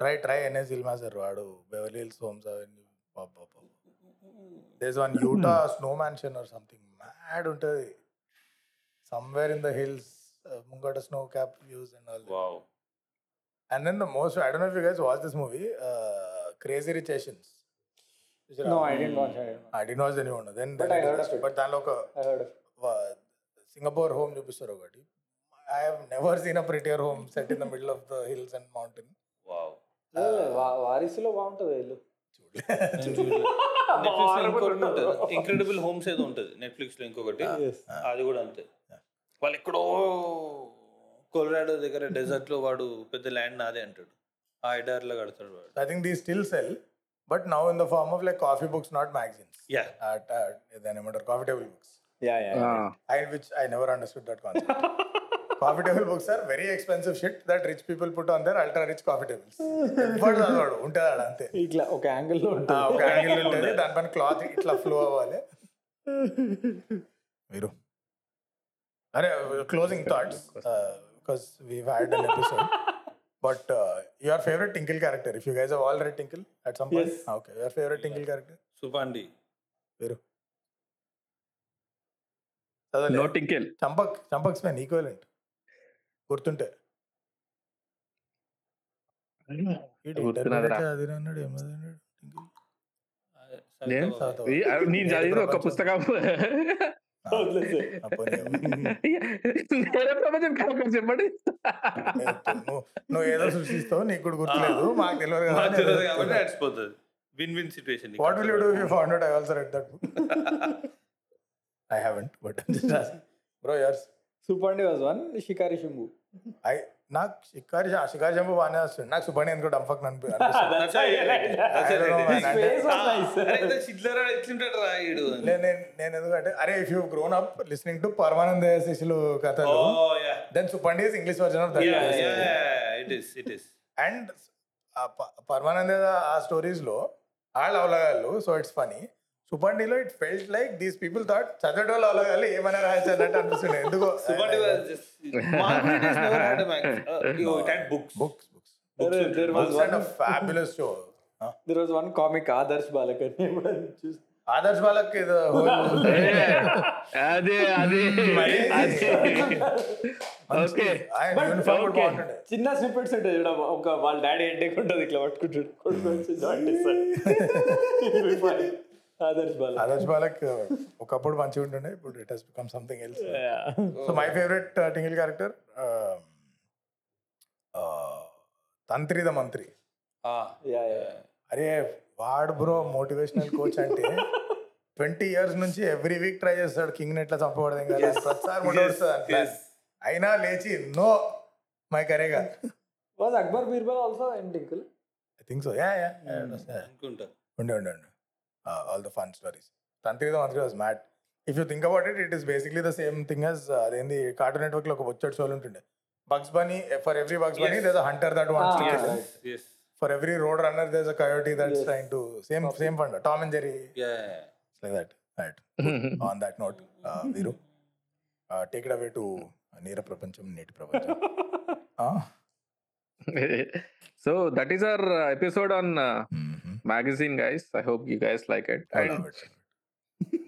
ట్రై ట్రై ఎన్ఎస్ ఇల్మాజర్ వాడు. బెవర్లీ హిల్స్ హోమ్స్ అవన్నీ there's one Utah snow mansion or something. Mad ఉంటుంది. సమ్వేర్ ఇన్ ద హిల్స్ ముంగట snow cap views and all and then the most I don't know you guys watch this movie Crazy Rich Asians. But దానిలో ఒక Singapore home చూపిస్తారు ఒకటి. I have never seen a prettier home set in the middle of the hills and mountain. వారిసులో బాగుంటుంది వీళ్ళు. Incredible homes ఏదో ఉంటుంది. నెట్ఫ్లిక్స్లో ఇంకొకటి. అది కూడా అంతే. వాళ్ళు ఎక్కడో కొలరాడో దగ్గర డెజర్ట్లో వాడు పెద్ద ల్యాండ్ నాదే అంటాడు. ఆ ఐడార్లో కడతాడు వాడు. I think the still sell but now in the form of like coffee books not magazines yeah దాని ఏమంటారు? Coffee table books yeah yeah I which I never understood that concept coffee table books are very expensive shit that rich people put on their ultra rich coffee tables. ఎవ్వడు చదవడు ఉంటుంది ఆడ అంతే. ఇట్లా ఒక angle ఉంటుంది. ఒక యాంగిల్ ఉంటుంది. దానిపైన క్లాత్ ఇట్లా ఫ్లో అవ్వాలి. మీరు. అరే closing thoughts because we had an episode but your favourite Tinkle character if you guys all read Tinkle at some point. Okay your favourite Tinkle character Suppandi పేరు no టింకెల్ Champak Champak స్మెన్ equivalent గుర్తుంటే. అన్నాడు నేను? ఒక పుస్తకం. ప్రపంచం చెప్పండి. నువ్వు ఏదో సృష్టిస్తావు నీకు కూడా గుర్తులేదు. మాకు తెలియదు కాబట్టి నడిచిపోతుంది win win situation what will you do you found out I also read that I haven't but bro yours Suppandi was one Shikari Shambu I నాకు షికారి షికారి జంపు బాగానే వస్తుంది. నాకు సుబ్బని ఎందుకు డంఫక్ నేను నేను ఎందుకంటే అరే if you grown up listening to Paramananda శిష్యులు కథలు ఓ yeah then Suppandi is English version of that yeah it is it is and Paramananda ఆ స్టోరీస్లో వాళ్ళు అవలగాళ్ళు so it's funny సుపండిలో it felt like these people thought చదివేట వాళ్ళు అవలగాళ్ళు ఏమైనా రాయచ్చు అన్నట్టు అనిపిస్తుంది ఎందుకో. Books books there was books fabulous show there was one comic Adarsh Balak అని ఎప్పుడైనా చూసి ఆదర్శ్ బాలక్ అదే అదే. ఓకే చిన్న స్నిప్పెట్స్ ఉంటాయి చూడ ఒక వాళ్ళ డాడీ హెడ్ ఉంటుంది ఇట్లా పట్టుకుంటాడు. కొడుకు వచ్చి జాయిన్ చేస్తాడు. ఆదర్శ్ బాలక్. ఆదర్శ్ బాలక్ ఒకప్పుడు మంచిగా ఉంటుండే ఇప్పుడు it has become something else so my favourite Tinkle character Tantri the Mantri Ah. అరే వాడు బ్రో మోటివేషనల్ కోచ్ అంటే ట్వంటీ ఇయర్స్ నుంచి ఎవ్రీ వీక్ ట్రై చేస్తాడు కింగ్ ఎట్లా చంపబడదు ప్రతిసారి yes. అయినా లేచి నో మై కరేగా was Akbar Birbal also I think so yeah yeah అనుకుంటా ఉండే ఉండే ఉండే. All the fun stories Tantri the Mantri was mad if you think about it it is basically the same thing as అదేంది cartoon నెట్వర్క్లో ఒక వచ్చాడు షోలు ఉంటుండే. Bugs Bunny for every Bugs Bunny Yes. There's hunter that wants to Ah, for every Road Runner there's a coyote that's trying to same same fun Tom and Jerry yeah like that. Right. On that note, uh, Viru, uh, take it away to నీర ప్రపంచం నేటి ప్రపంచం Ah, so that is our episode on. Magazine guys I hope you guys like it and.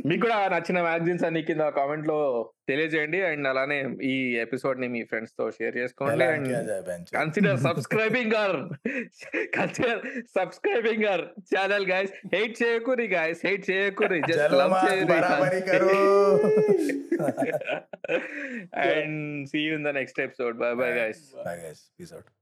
మీకు కూడా నచ్చిన magazines అన్ని కింద కామెంట్లో తెలియజేయండి. అండ్ అలానే ఈ ఎపిసోడ్ని మీ ఫ్రెండ్స్తో షేర్ చేసుకోండి. And consider subscribing our consider subscribing our channel guys hate చేయకూరి guys hate చేయకూరి. జస్ట్ లవ్ కరో. and see you in the next episode. Bye bye. guys. Bye guys. Peace out.